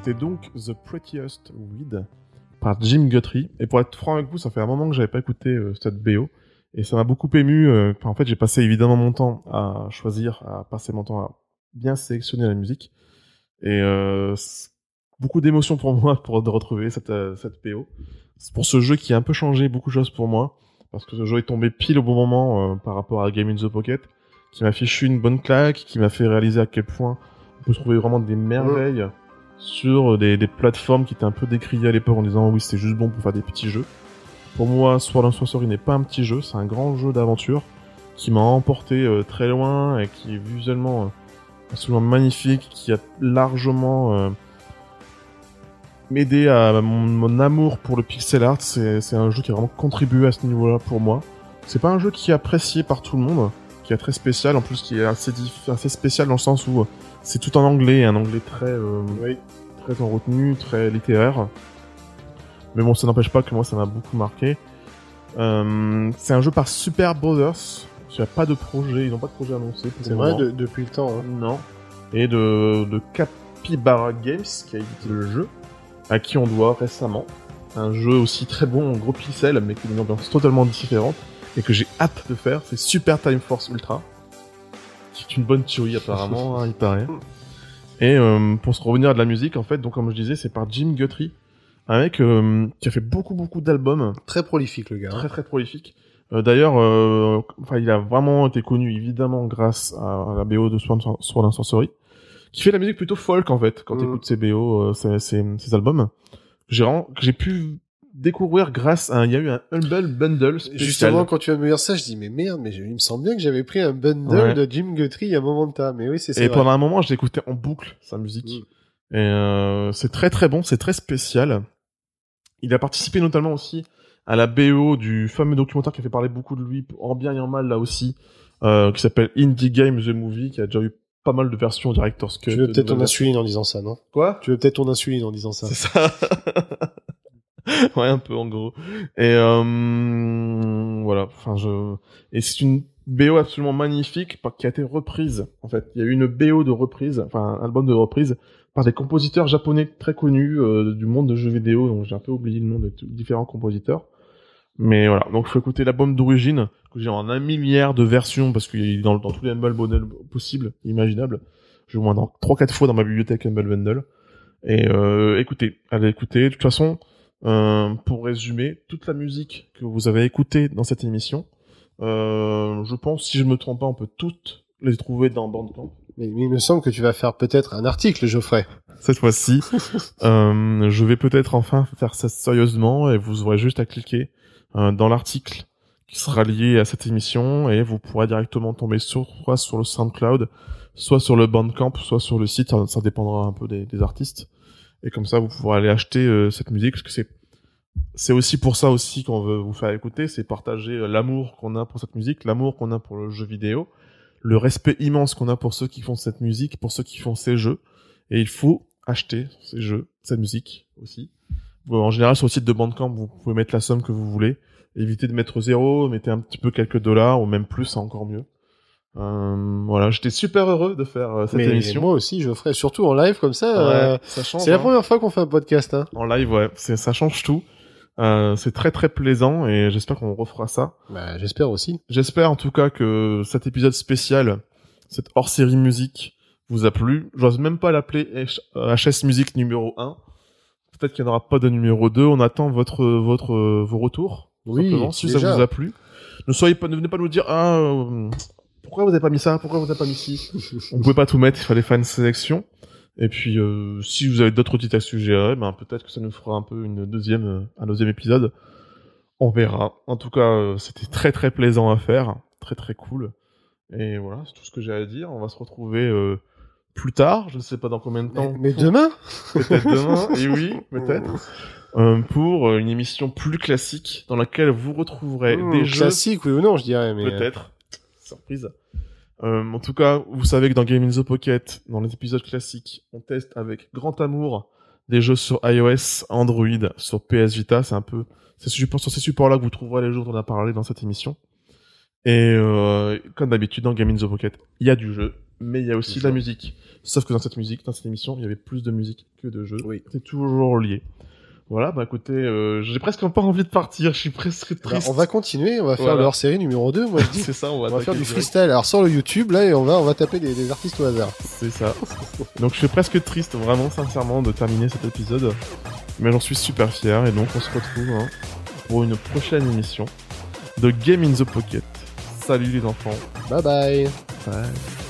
C'était donc The Prettiest Weed par Jim Guthrie. Et pour être franc avec vous, ça fait un moment que j'avais pas écouté euh, cette BO. Et ça m'a beaucoup ému. euh, en fait, j'ai passé évidemment mon temps à choisir, à passer mon temps à bien sélectionner la musique. Et euh, beaucoup d'émotions pour moi pour de retrouver cette, cette BO. C'est pour ce jeu qui a un peu changé beaucoup de choses pour moi. Parce que ce jeu est tombé pile au bon moment par rapport à Game in the Pocket. Qui m'a fichu une bonne claque, qui m'a fait réaliser à quel point on peut trouver vraiment des merveilles sur des, plateformes qui étaient un peu décriées à l'époque en disant oui c'est juste bon pour faire des petits jeux. Pour moi, Sword and Sorcery n'est pas un petit jeu, c'est un grand jeu d'aventure qui m'a emporté euh, très loin et qui est visuellement euh, absolument magnifique, qui a largement euh, m'aidé à mon, amour pour le pixel art. C'est un jeu qui a vraiment contribué à ce niveau-là pour moi. C'est pas un jeu qui est apprécié par tout le monde, qui est très spécial, en plus qui est assez, assez spécial dans le sens où c'est tout en anglais, un anglais très euh, très en retenue, très littéraire. Mais bon, ça n'empêche pas que moi, ça m'a beaucoup marqué. Euh, c'est un jeu par Super Brothers. Il n'y a pas de projet, ils n'ont pas de projet annoncé. C'est vrai, de- depuis le temps. hein. Non. Et de, de Capybara Games, qui a édité le jeu, à qui on doit récemment. Un jeu aussi très bon en gros pixel, mais qui a une ambiance totalement différente, et que j'ai hâte de faire, c'est Super Time Force Ultra. Qui est une bonne tuerie apparemment, hein, il paraît. Et euh, pour se revenir à de la musique, en fait, donc comme je disais, c'est par Jim Guthrie, un mec euh, qui a fait beaucoup beaucoup d'albums, Très prolifique, le gars. hein. très très prolifique. Euh, D'ailleurs, enfin, il a vraiment été connu évidemment grâce à la BO de Sword Sword and Sorcery, qui fait de la musique plutôt folk en fait quand Mm. t'écoutes ses BO, ses, ses, ses albums. J'ai j'ai pu découvrir grâce à un, il y a eu un Humble Bundle spécial. Justement, quand tu vas me dire ça, je dis, mais merde, mais je- il me semble bien que j'avais pris un bundle Ouais. de Jim Guthrie il y a un moment de temps. Mais oui, c'est c'est Et vrai. pendant un moment, je l'écoutais en boucle sa musique. Et euh, c'est très très bon, c'est très spécial. Il a participé notamment aussi à la BO du fameux documentaire qui a fait parler beaucoup de lui, en bien et en mal là aussi, euh, qui s'appelle Indie Game The Movie, qui a déjà eu pas mal de versions Director's Cut. Tu veux peut-être ton insuline en disant ça, non? Quoi? Tu veux peut-être ton insuline en disant ça. C'est ça. ouais, un peu en gros. Et euh, voilà. Enfin, je. Et c'est une BO absolument magnifique qui a été reprise. En fait, il y a eu une BO de reprise, enfin un album de reprise par des compositeurs japonais très connus euh, du monde de jeux vidéo. Donc j'ai un peu oublié le nom de différents compositeurs. Mais voilà, donc faut écouter l'album d'origine que j'ai en un milliard de versions parce qu'il est dans, dans tous les Humble Bundle possibles, imaginables. J'ai au moins dans trois quatre fois dans ma bibliothèque Humble Bundle. Et euh, écoutez, allez écouter. De toute façon, euh, pour résumer, toute la musique que vous avez écoutée dans cette émission, euh, je pense, si je me trompe pas, on peut toutes les trouver dans Bandcamp. Mais, mais il me semble que tu vas faire peut-être un article, Geoffrey. Cette fois-ci, euh, je vais peut-être enfin faire ça sérieusement et vous aurez juste à cliquer euh, dans l'article qui sera lié à cette émission et vous pourrez directement tomber sur, soit sur le SoundCloud, soit sur le Bandcamp, soit sur le site, ça, ça dépendra un peu des, des artistes. Et comme ça, vous pourrez aller acheter euh, cette musique parce que c'est c'est aussi pour ça aussi qu'on veut vous faire écouter, c'est partager euh, l'amour qu'on a pour cette musique, l'amour qu'on a pour le jeu vidéo, le respect immense qu'on a pour ceux qui font cette musique, pour ceux qui font ces jeux. Et il faut acheter ces jeux, cette musique aussi. En général, sur le site de Bandcamp, vous pouvez mettre la somme que vous voulez. Évitez de mettre zéro, mettez un petit peu quelques dollars, ou même plus, c'est encore mieux. Euh, voilà, j'étais super heureux de faire euh, cette mais émission. moi aussi, Geoffrey, surtout en live comme ça. Ouais, euh, ça change. c'est la hein. première fois qu'on fait un podcast. Hein. En live, ouais, ça change tout. Euh, c'est très très plaisant et j'espère qu'on refera ça. Bah, j'espère aussi. J'espère en tout cas que cet épisode spécial, cette hors-série musique, vous a plu. J'ose même pas l'appeler H- euh, HS Musique numéro 1. Peut-être qu'il n'y en aura pas de numéro 2. On attend votre, votre, vos retours. Oui, si déjà. ça vous a plu. Ne soyez pas, ne venez pas nous dire, ah, euh, pourquoi vous avez pas mis ça? Pourquoi vous avez pas mis ci? On pouvait pas tout mettre, il fallait faire une sélection. Et puis, euh, si vous avez d'autres titres à suggérer, ben, peut-être que ça nous fera un peu une deuxième, euh, un deuxième épisode. On verra. En tout cas, euh, c'était très très plaisant à faire. Très très cool. Et voilà, c'est tout ce que j'ai à dire. On va se retrouver euh, plus tard. Je ne sais pas dans combien de temps. mais demain? Peut-être demain. Et oui, peut-être. Euh, pour une émission plus classique dans laquelle vous retrouverez Mmh, des jeux Classique, oui ou non, je dirais. Mais, Peut-être. Surprise. Euh, en tout cas, vous savez que dans Game in the Pocket, dans les épisodes classiques, on teste avec grand amour des jeux sur iOS, Android, sur PS Vita. C'est un peu, c'est sur ces supports-là que vous trouverez les jeux dont on a parlé dans cette émission. Et euh, comme d'habitude, dans Game in the Pocket, il y a du jeu, mais il y a aussi de la musique. Sauf que dans cette musique, dans cette émission, il y avait plus de musique que de jeux. Oui. C'est toujours lié. Voilà, bah écoutez, euh, j'ai presque pas envie de partir, je suis presque Bah, triste. on va continuer, on va faire Voilà. le hors-série numéro 2, moi je dis. C'est ça, on va, On va faire du freestyle. Alors sur le YouTube, là, et on va, on va taper des, des artistes au hasard. C'est ça. Donc je suis presque triste, vraiment, sincèrement, de terminer cet épisode. Mais j'en suis super fier, et donc on se retrouve hein, pour une prochaine émission de Game in the Pocket. Salut les enfants. Bye bye. Bye.